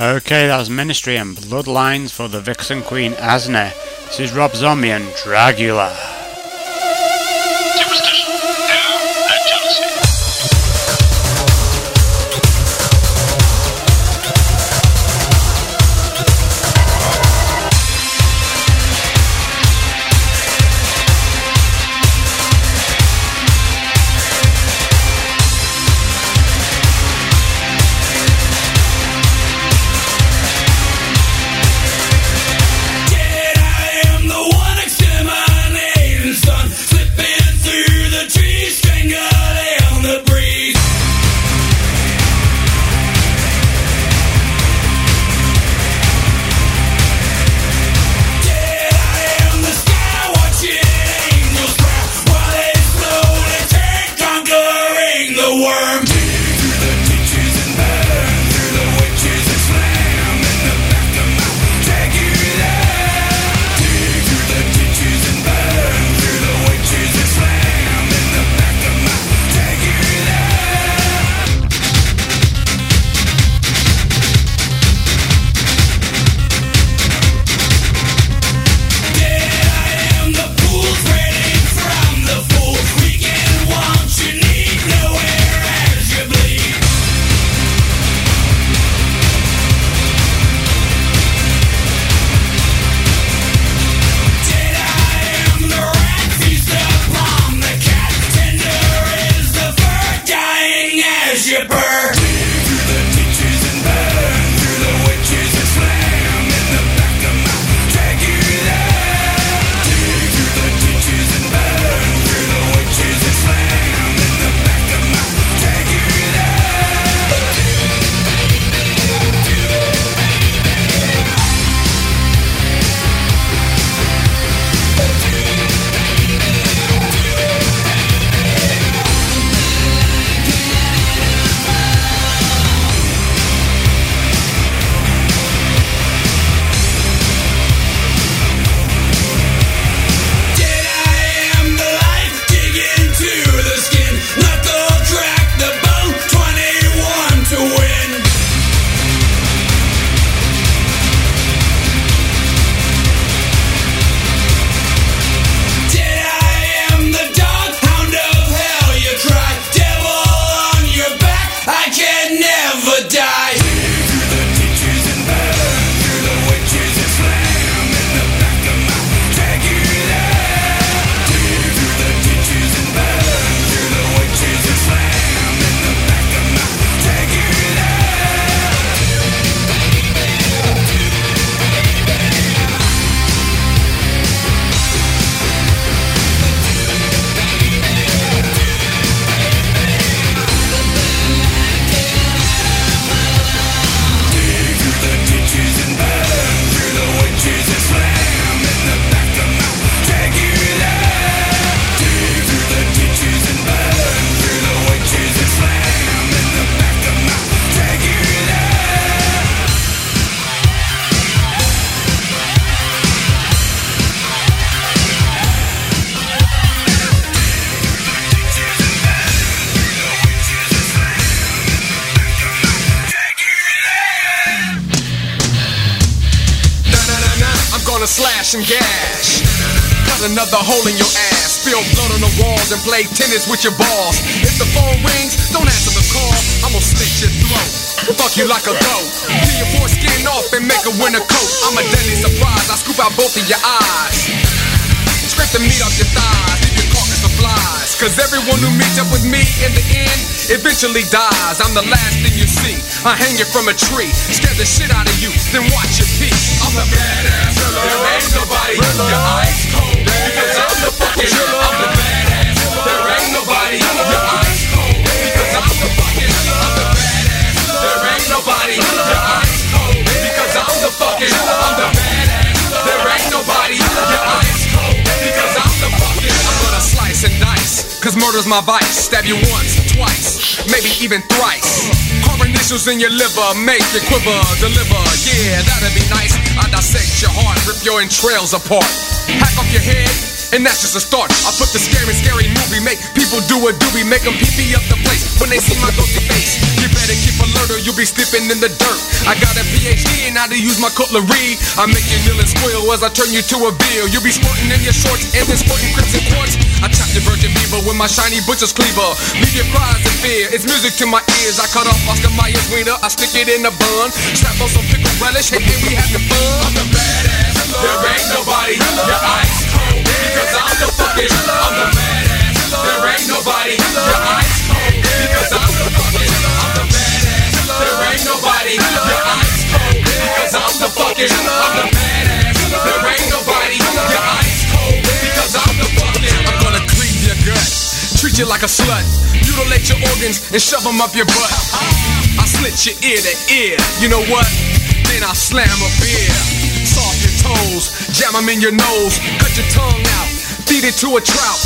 Okay, that was Ministry and Bloodlines for the Vixen Queen Asne. This is Rob Zombie and Dragula. Tennis with your balls. If the phone rings, don't answer the call. I'm gonna slit your throat. Fuck you like a goat. Peel your foreskin off and make a winter coat. I'm a deadly surprise. I scoop out both of your eyes. Scrape the meat off your thighs. Leave your carcass of flies. Cause everyone who meets up with me in the end eventually dies. I'm the last thing you see. I hang you from a tree. Scare the shit out of you. Then watch your peace. I'm the badass killer. There ain't nobody. You're ice cold. Murder's my vice. Stab you once, twice, maybe even thrice. Carve initials in your liver, make you quiver, deliver. Yeah, that'd be nice. I dissect your heart, rip your entrails apart. Hack off your head, and that's just a start. I put the scary, scary movie, make people do a doobie, make them pee pee up the place when they see my ghosty face. You better keep alert or you'll be sleeping in the dirt. I got a PhD in how to use my cutlery. I make you kneel and squeal as I turn you to a bill. You'll be squirting in your shorts and then squirting crimson quartz. I chop your virgin beaver with my shiny butcher's cleaver. Leave your cries in fear. It's music to my ears. I cut off Oscar Mayer's wiener. I stick it in a bun. Strap on some pickle relish. Hey, and we having fun. I'm the badass. There ain't nobody. You're ice Because I'm the badass. There ain't nobody. You're ice cold. Because I'm the fucking. I'm the badass. There ain't nobody. You're ice cold. Because I'm the fucking. I'm the badass. There ain't nobody. You're ice cold. Because I'm the fucking. I'm gonna cleave your gut. Treat you like a slut. Mutilate your organs and shove them up your butt. I slit your ear to ear. You know what? Then I slam a beer. Soft your toes, jam them in your nose, cut your tongue out. Feed it to a trout,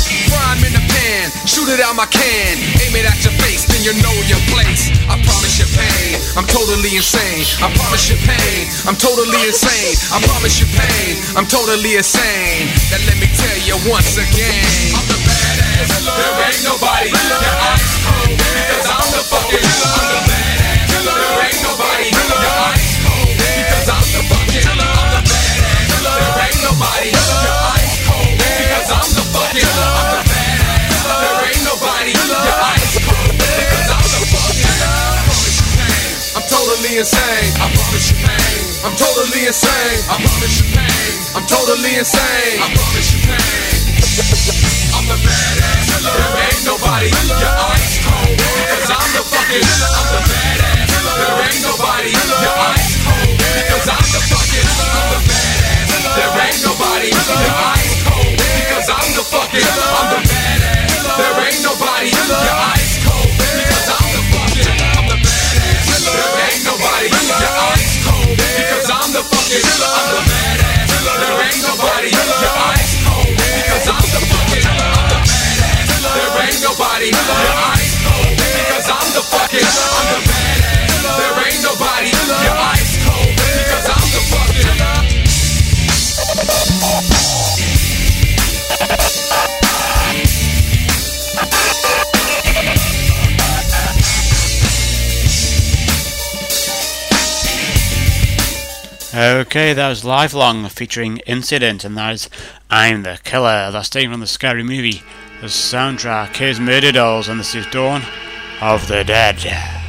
'em in the pan, shoot it out my can, aim it at your face, then you know your place. I promise you pain, I'm totally insane. I promise you pain, I'm totally insane. I promise you pain, I'm totally insane. Now let me tell you once again, I'm the badass. There ain't nobody. You're ice cold, because I'm the fucking. I'm the badass. You're ice cold, because I'm the fucking. I'm promise you pain. The badass. There ain't nobody. You're ice cold. Because I'm the fucking. I'm the badass. There ain't nobody. You're ice cold. Because I'm the fucking. I'm the badass. There ain't nobody. You're ice Because I'm the fucking. I'm the badass. There ain't nobody. You're ice cold. Because I'm the fucking. I'm the badass. There ain't nobody. You're ice cold. Because I'm the fucking. I'm the badass. There ain't nobody. You're ice cold. Because I'm the fucking. I'm the badass. There ain't nobody. You're ice cold. Because I'm the fucking. I'm the badass. There ain't nobody. You're ice cold. Because I'm the fucking. Okay, that was Lifelong featuring Incident, and that is I'm the Killer. That's taken from the scary movie. The soundtrack is Murderdolls, and this is Dawn of the Dead.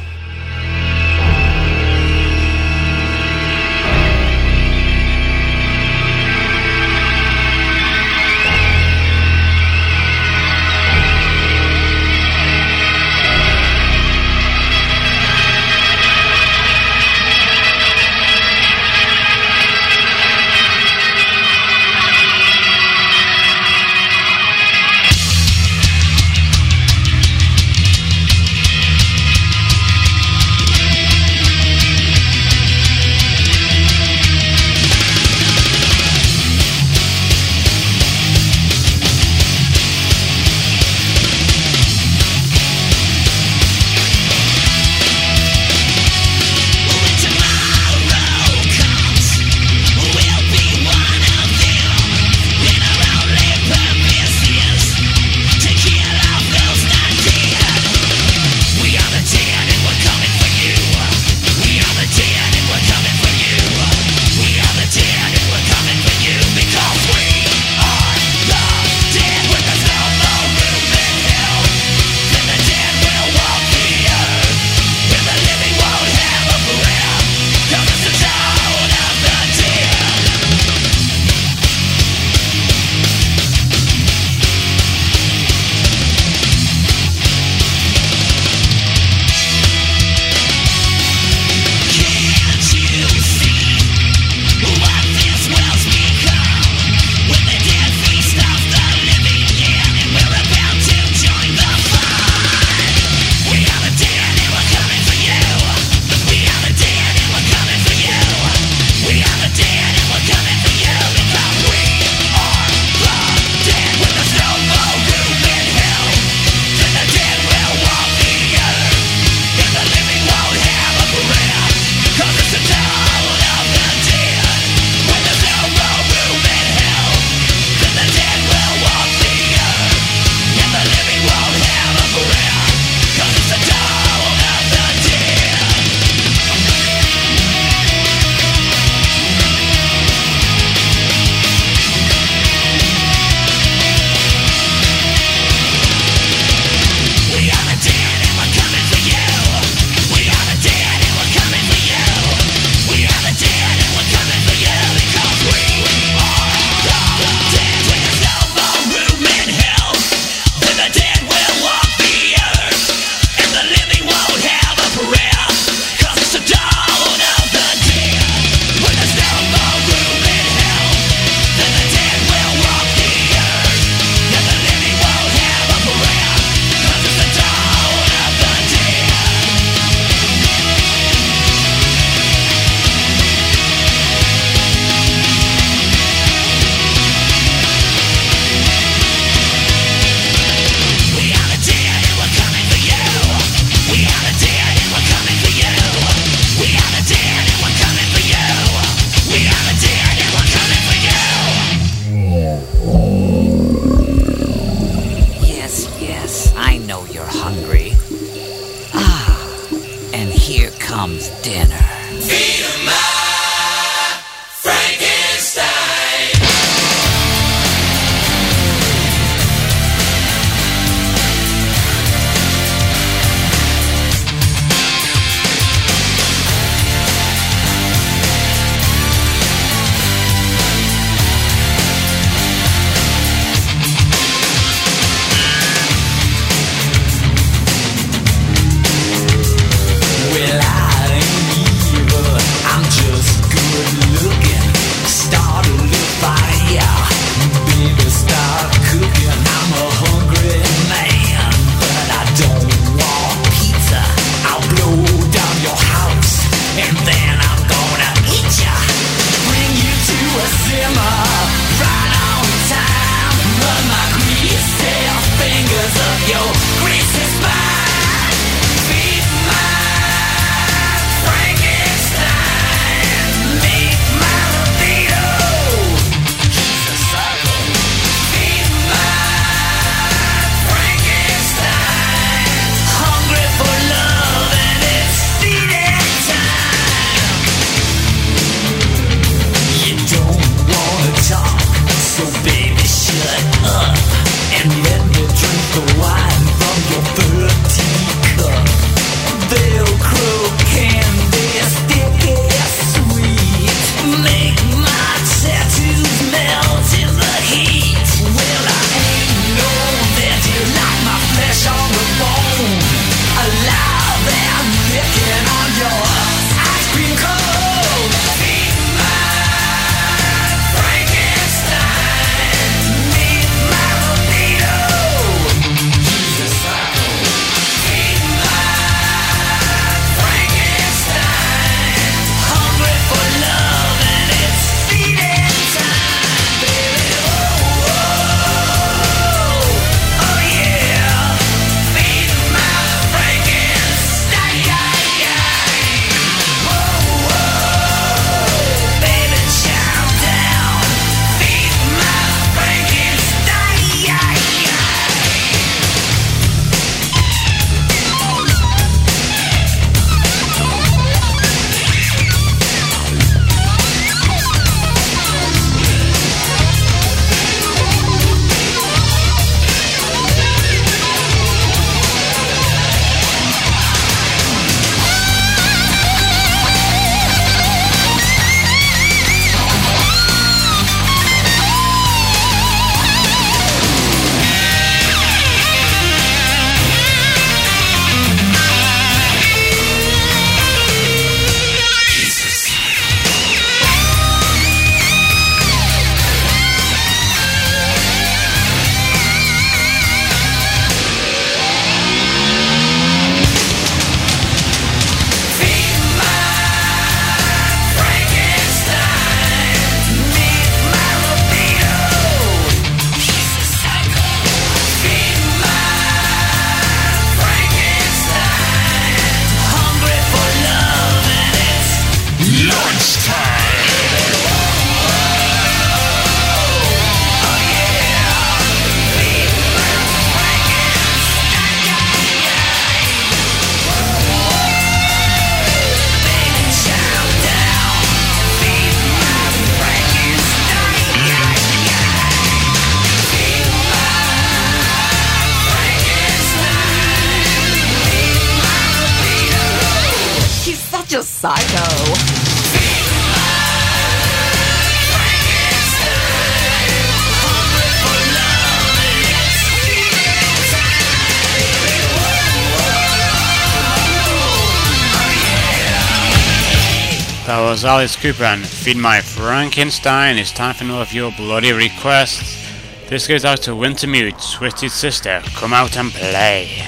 Alice Cooper and Feed My Frankenstein. It's time for another of your bloody requests. This goes out to Wintermute, Twisted Sister. Come out and play.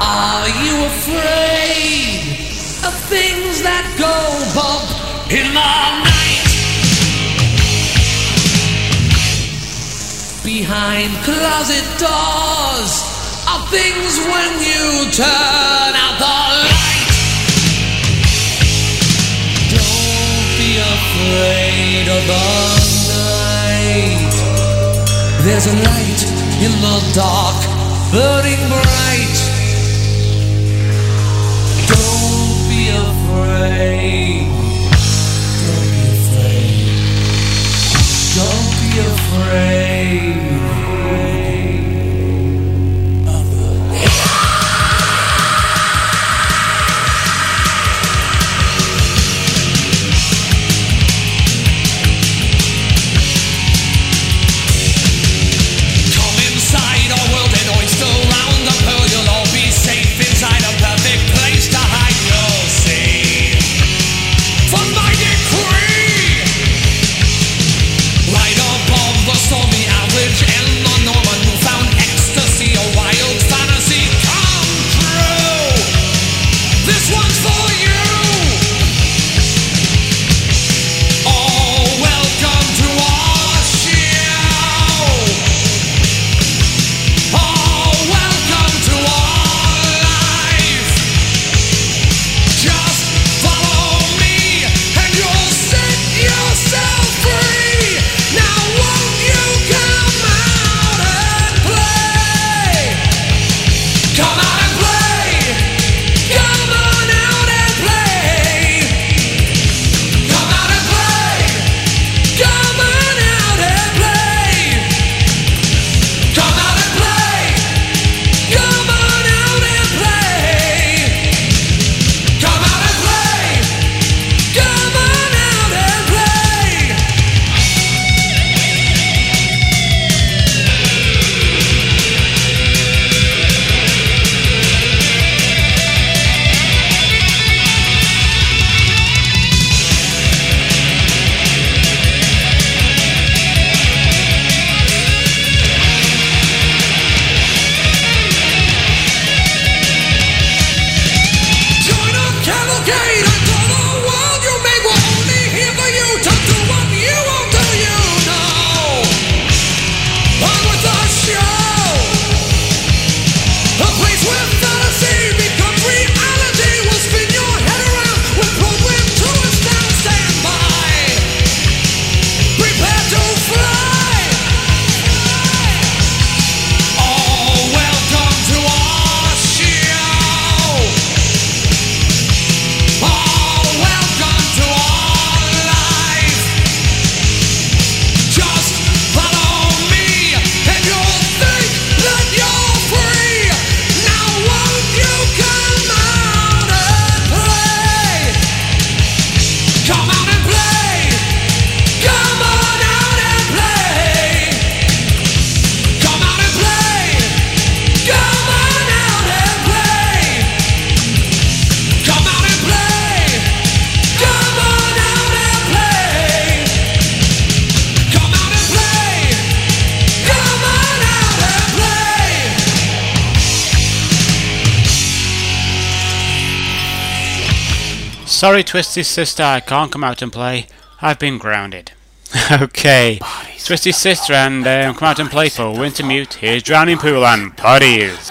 Are you afraid of things that go bump in the night? Behind closet doors things when you turn out the light. Don't be afraid of the night. There's a light in the dark, burning bright. Don't be afraid. Don't be afraid. Don't be afraid. Sorry, Twisted Sister, I can't come out and play. I've been grounded. okay. Bodies Twisted Sister and um, come out and play for Wintermute. Here's Drowning Pool and Bodies.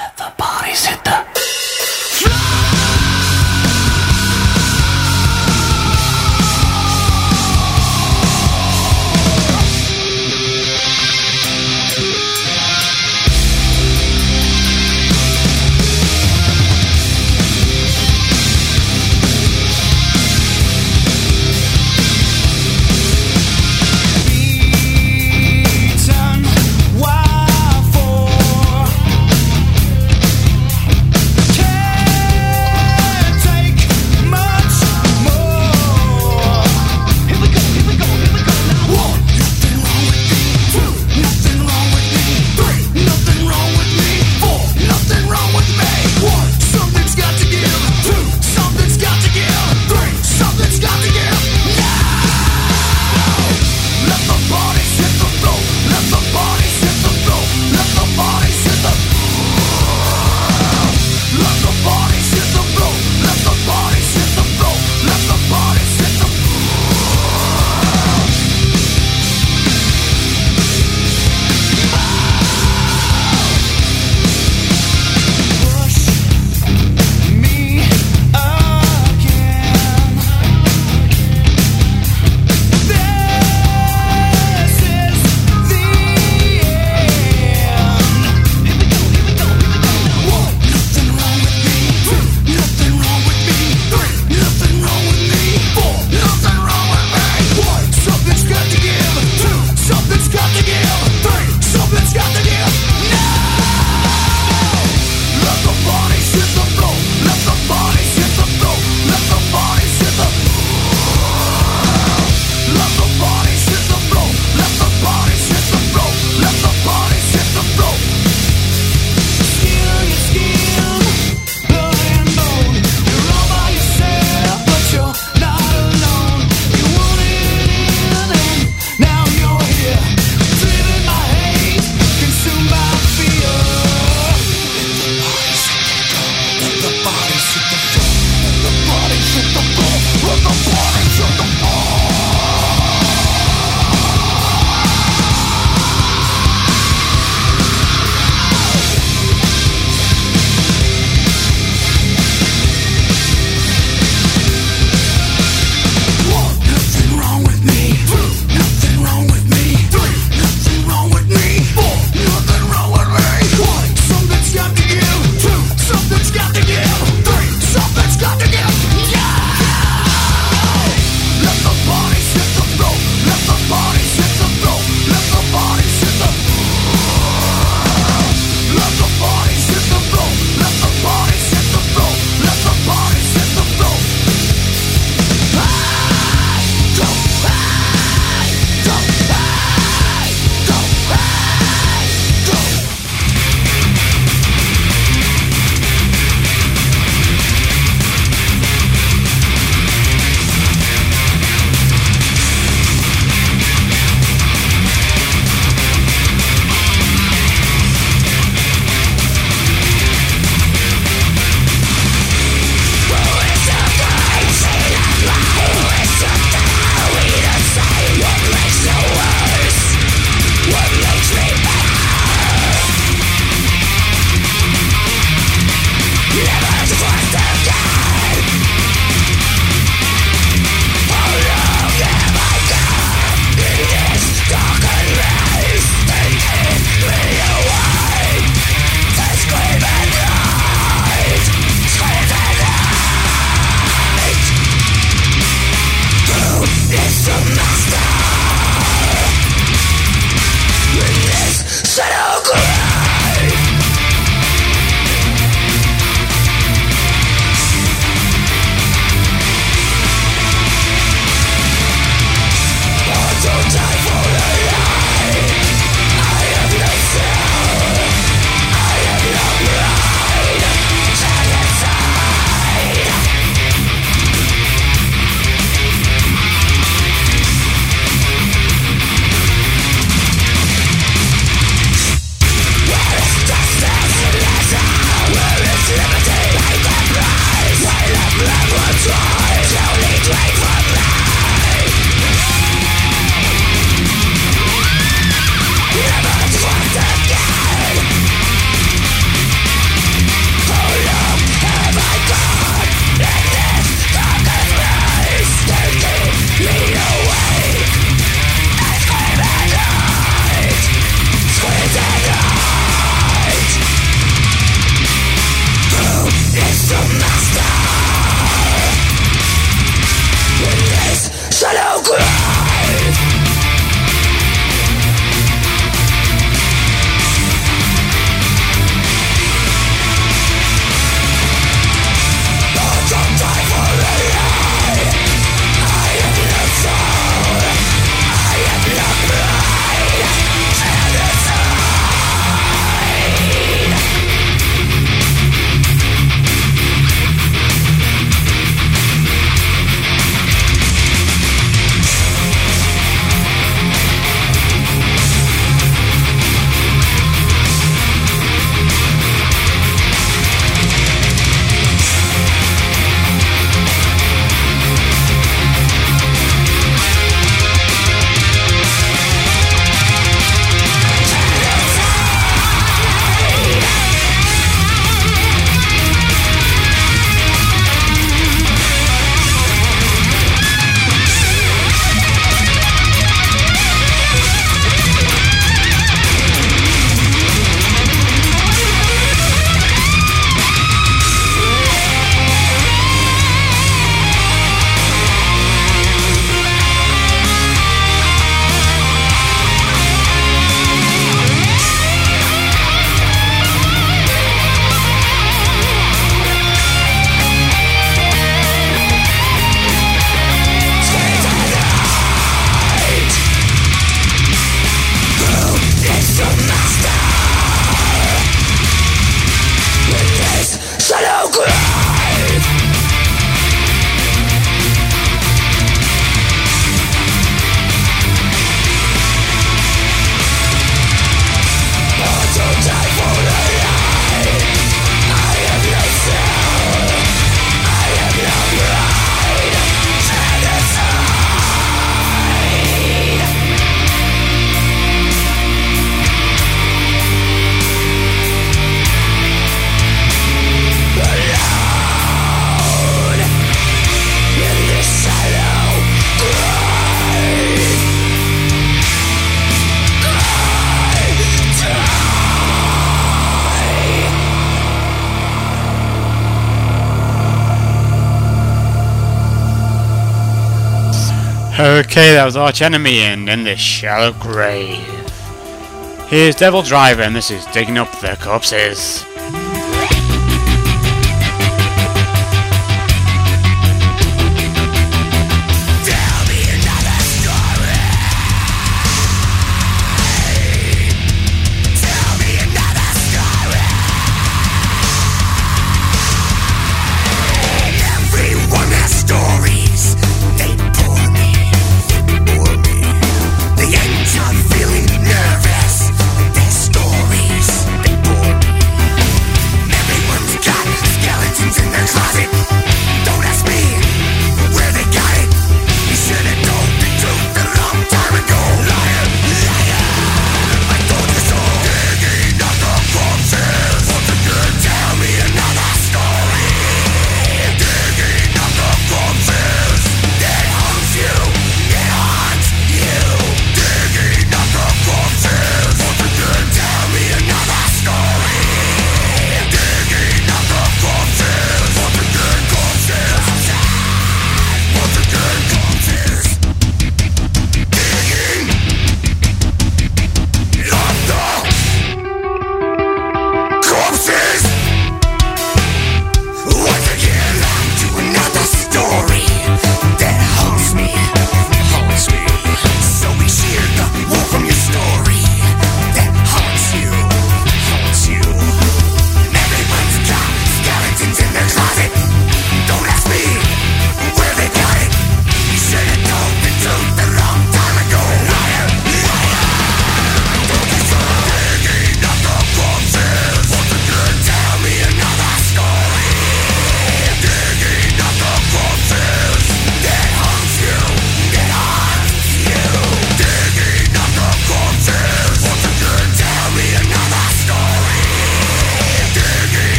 Okay, that was Arch Enemy and In this Shallow Grave. Here's DevilDriver and this is Digging Up the Corpses.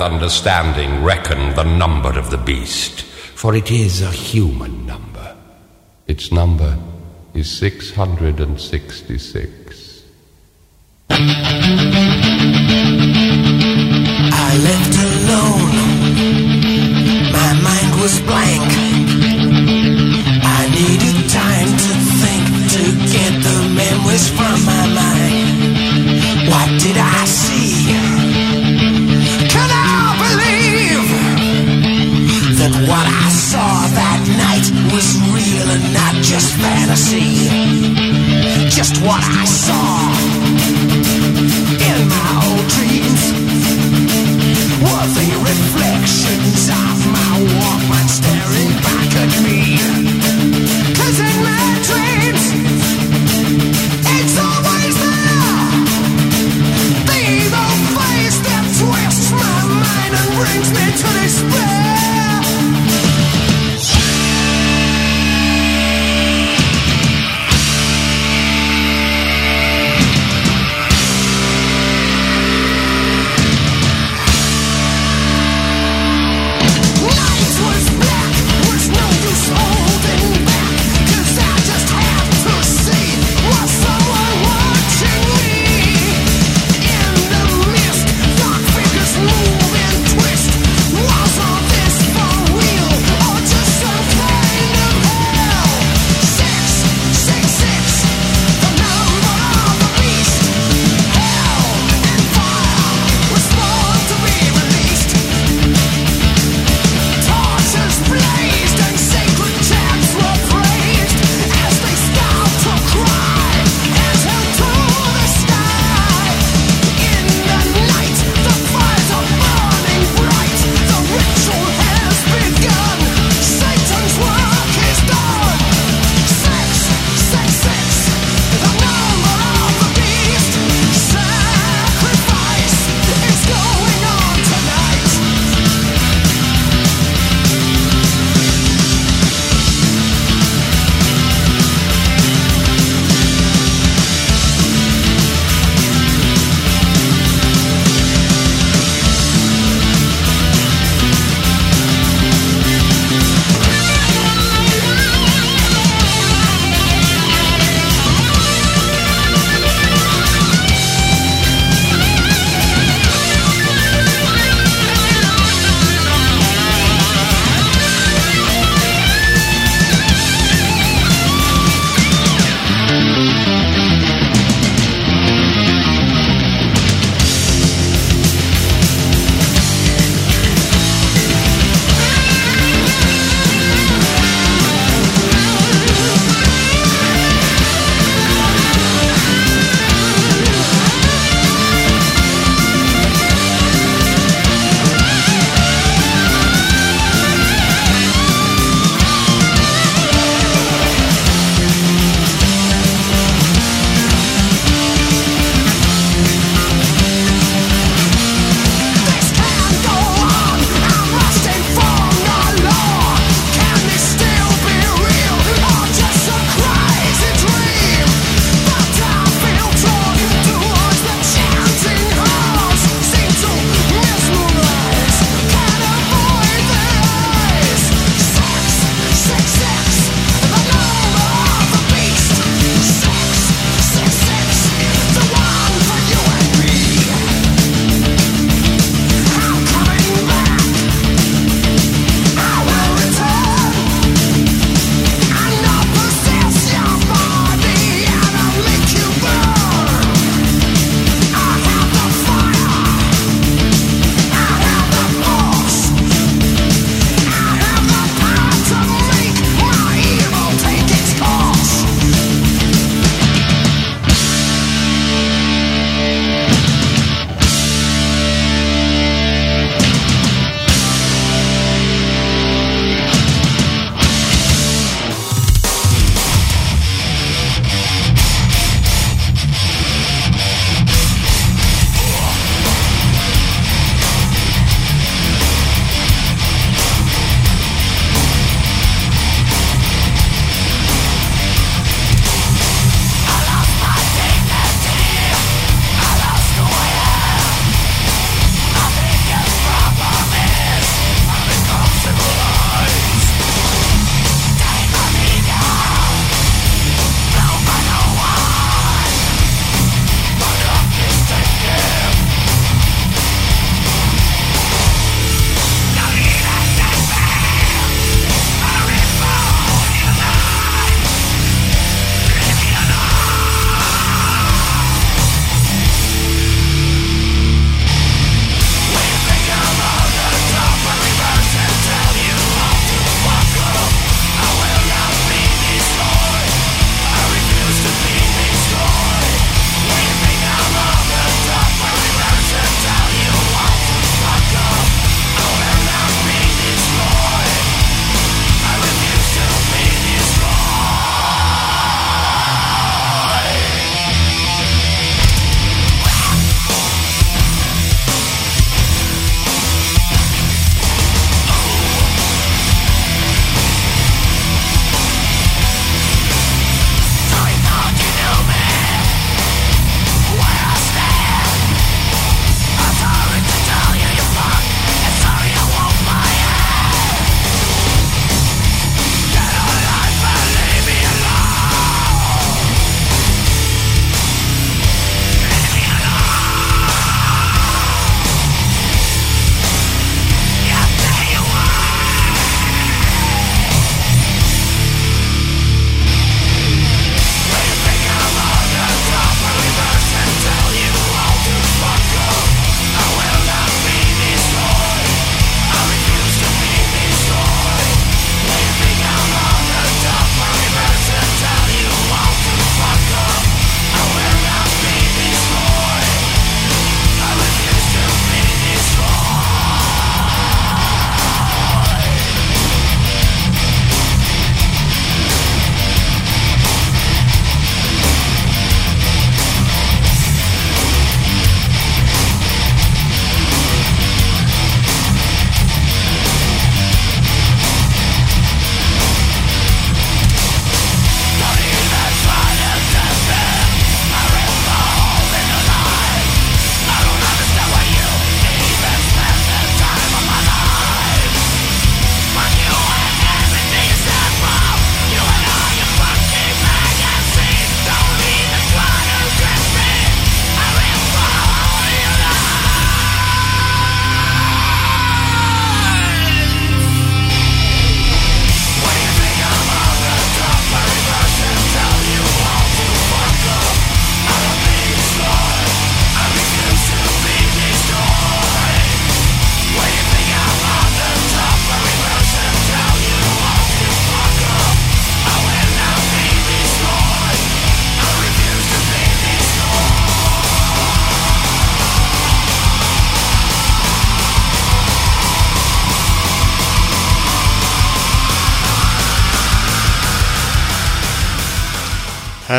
understanding reckon the number of the beast, for it is a human number. Its number is 666.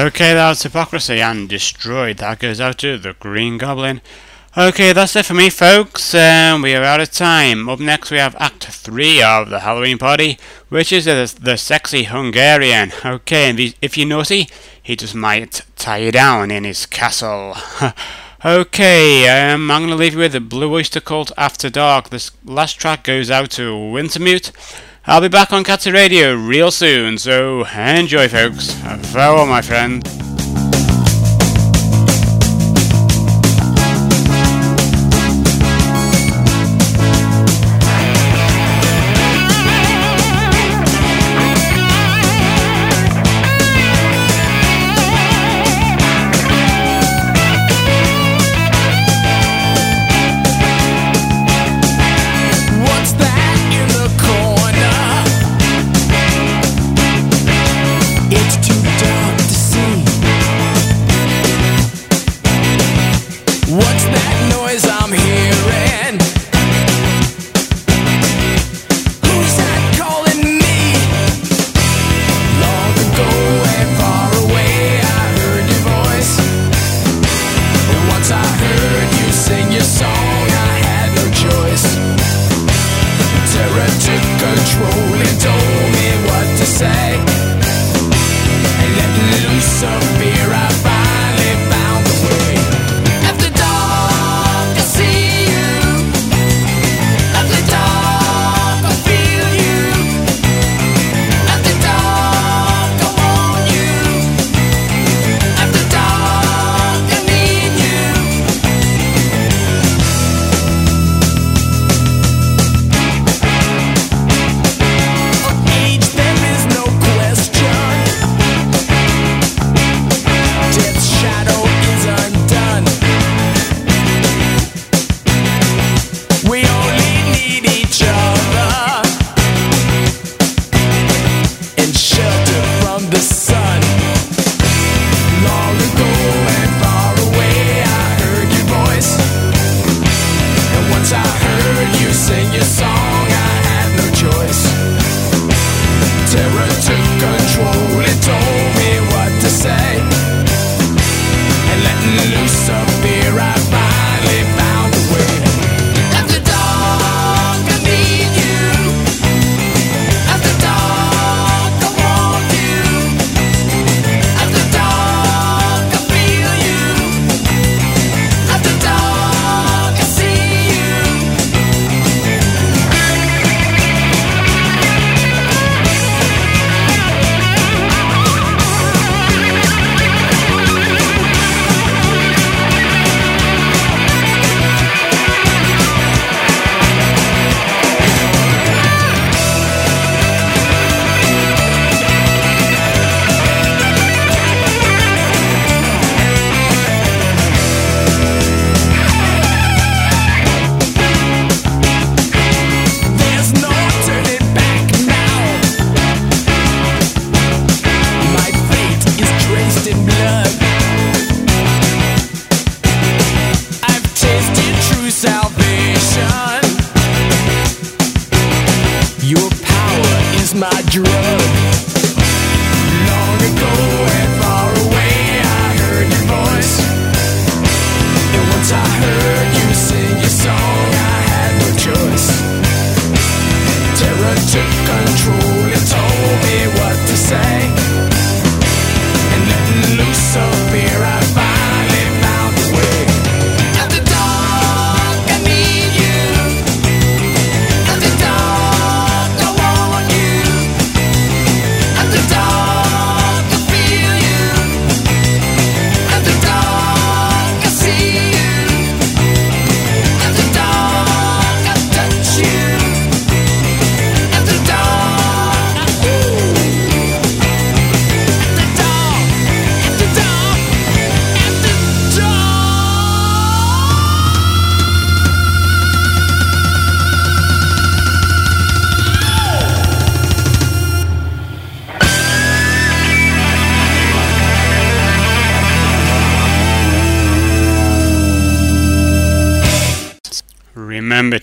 Okay, that was Hypocrisy and Destroyed. That goes out to the Green Goblin. Okay, that's it for me, folks. Um, we are out of time. Up next, we have Act 3 of The Halloween Party, which is the, the sexy Hungarian. Okay, and if you notice, naughty, he just might tie you down in his castle. okay, um, I'm going to leave you with the Blue Oyster Cult After Dark. This last track goes out to Wintermute. I'll be back on Catzi Radio real soon, so enjoy folks. Farewell my friend.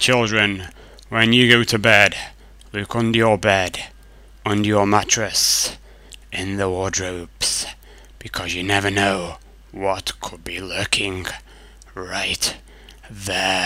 Children, when you go to bed, look under your bed, under your mattress, in the wardrobes, because you never know what could be lurking right there.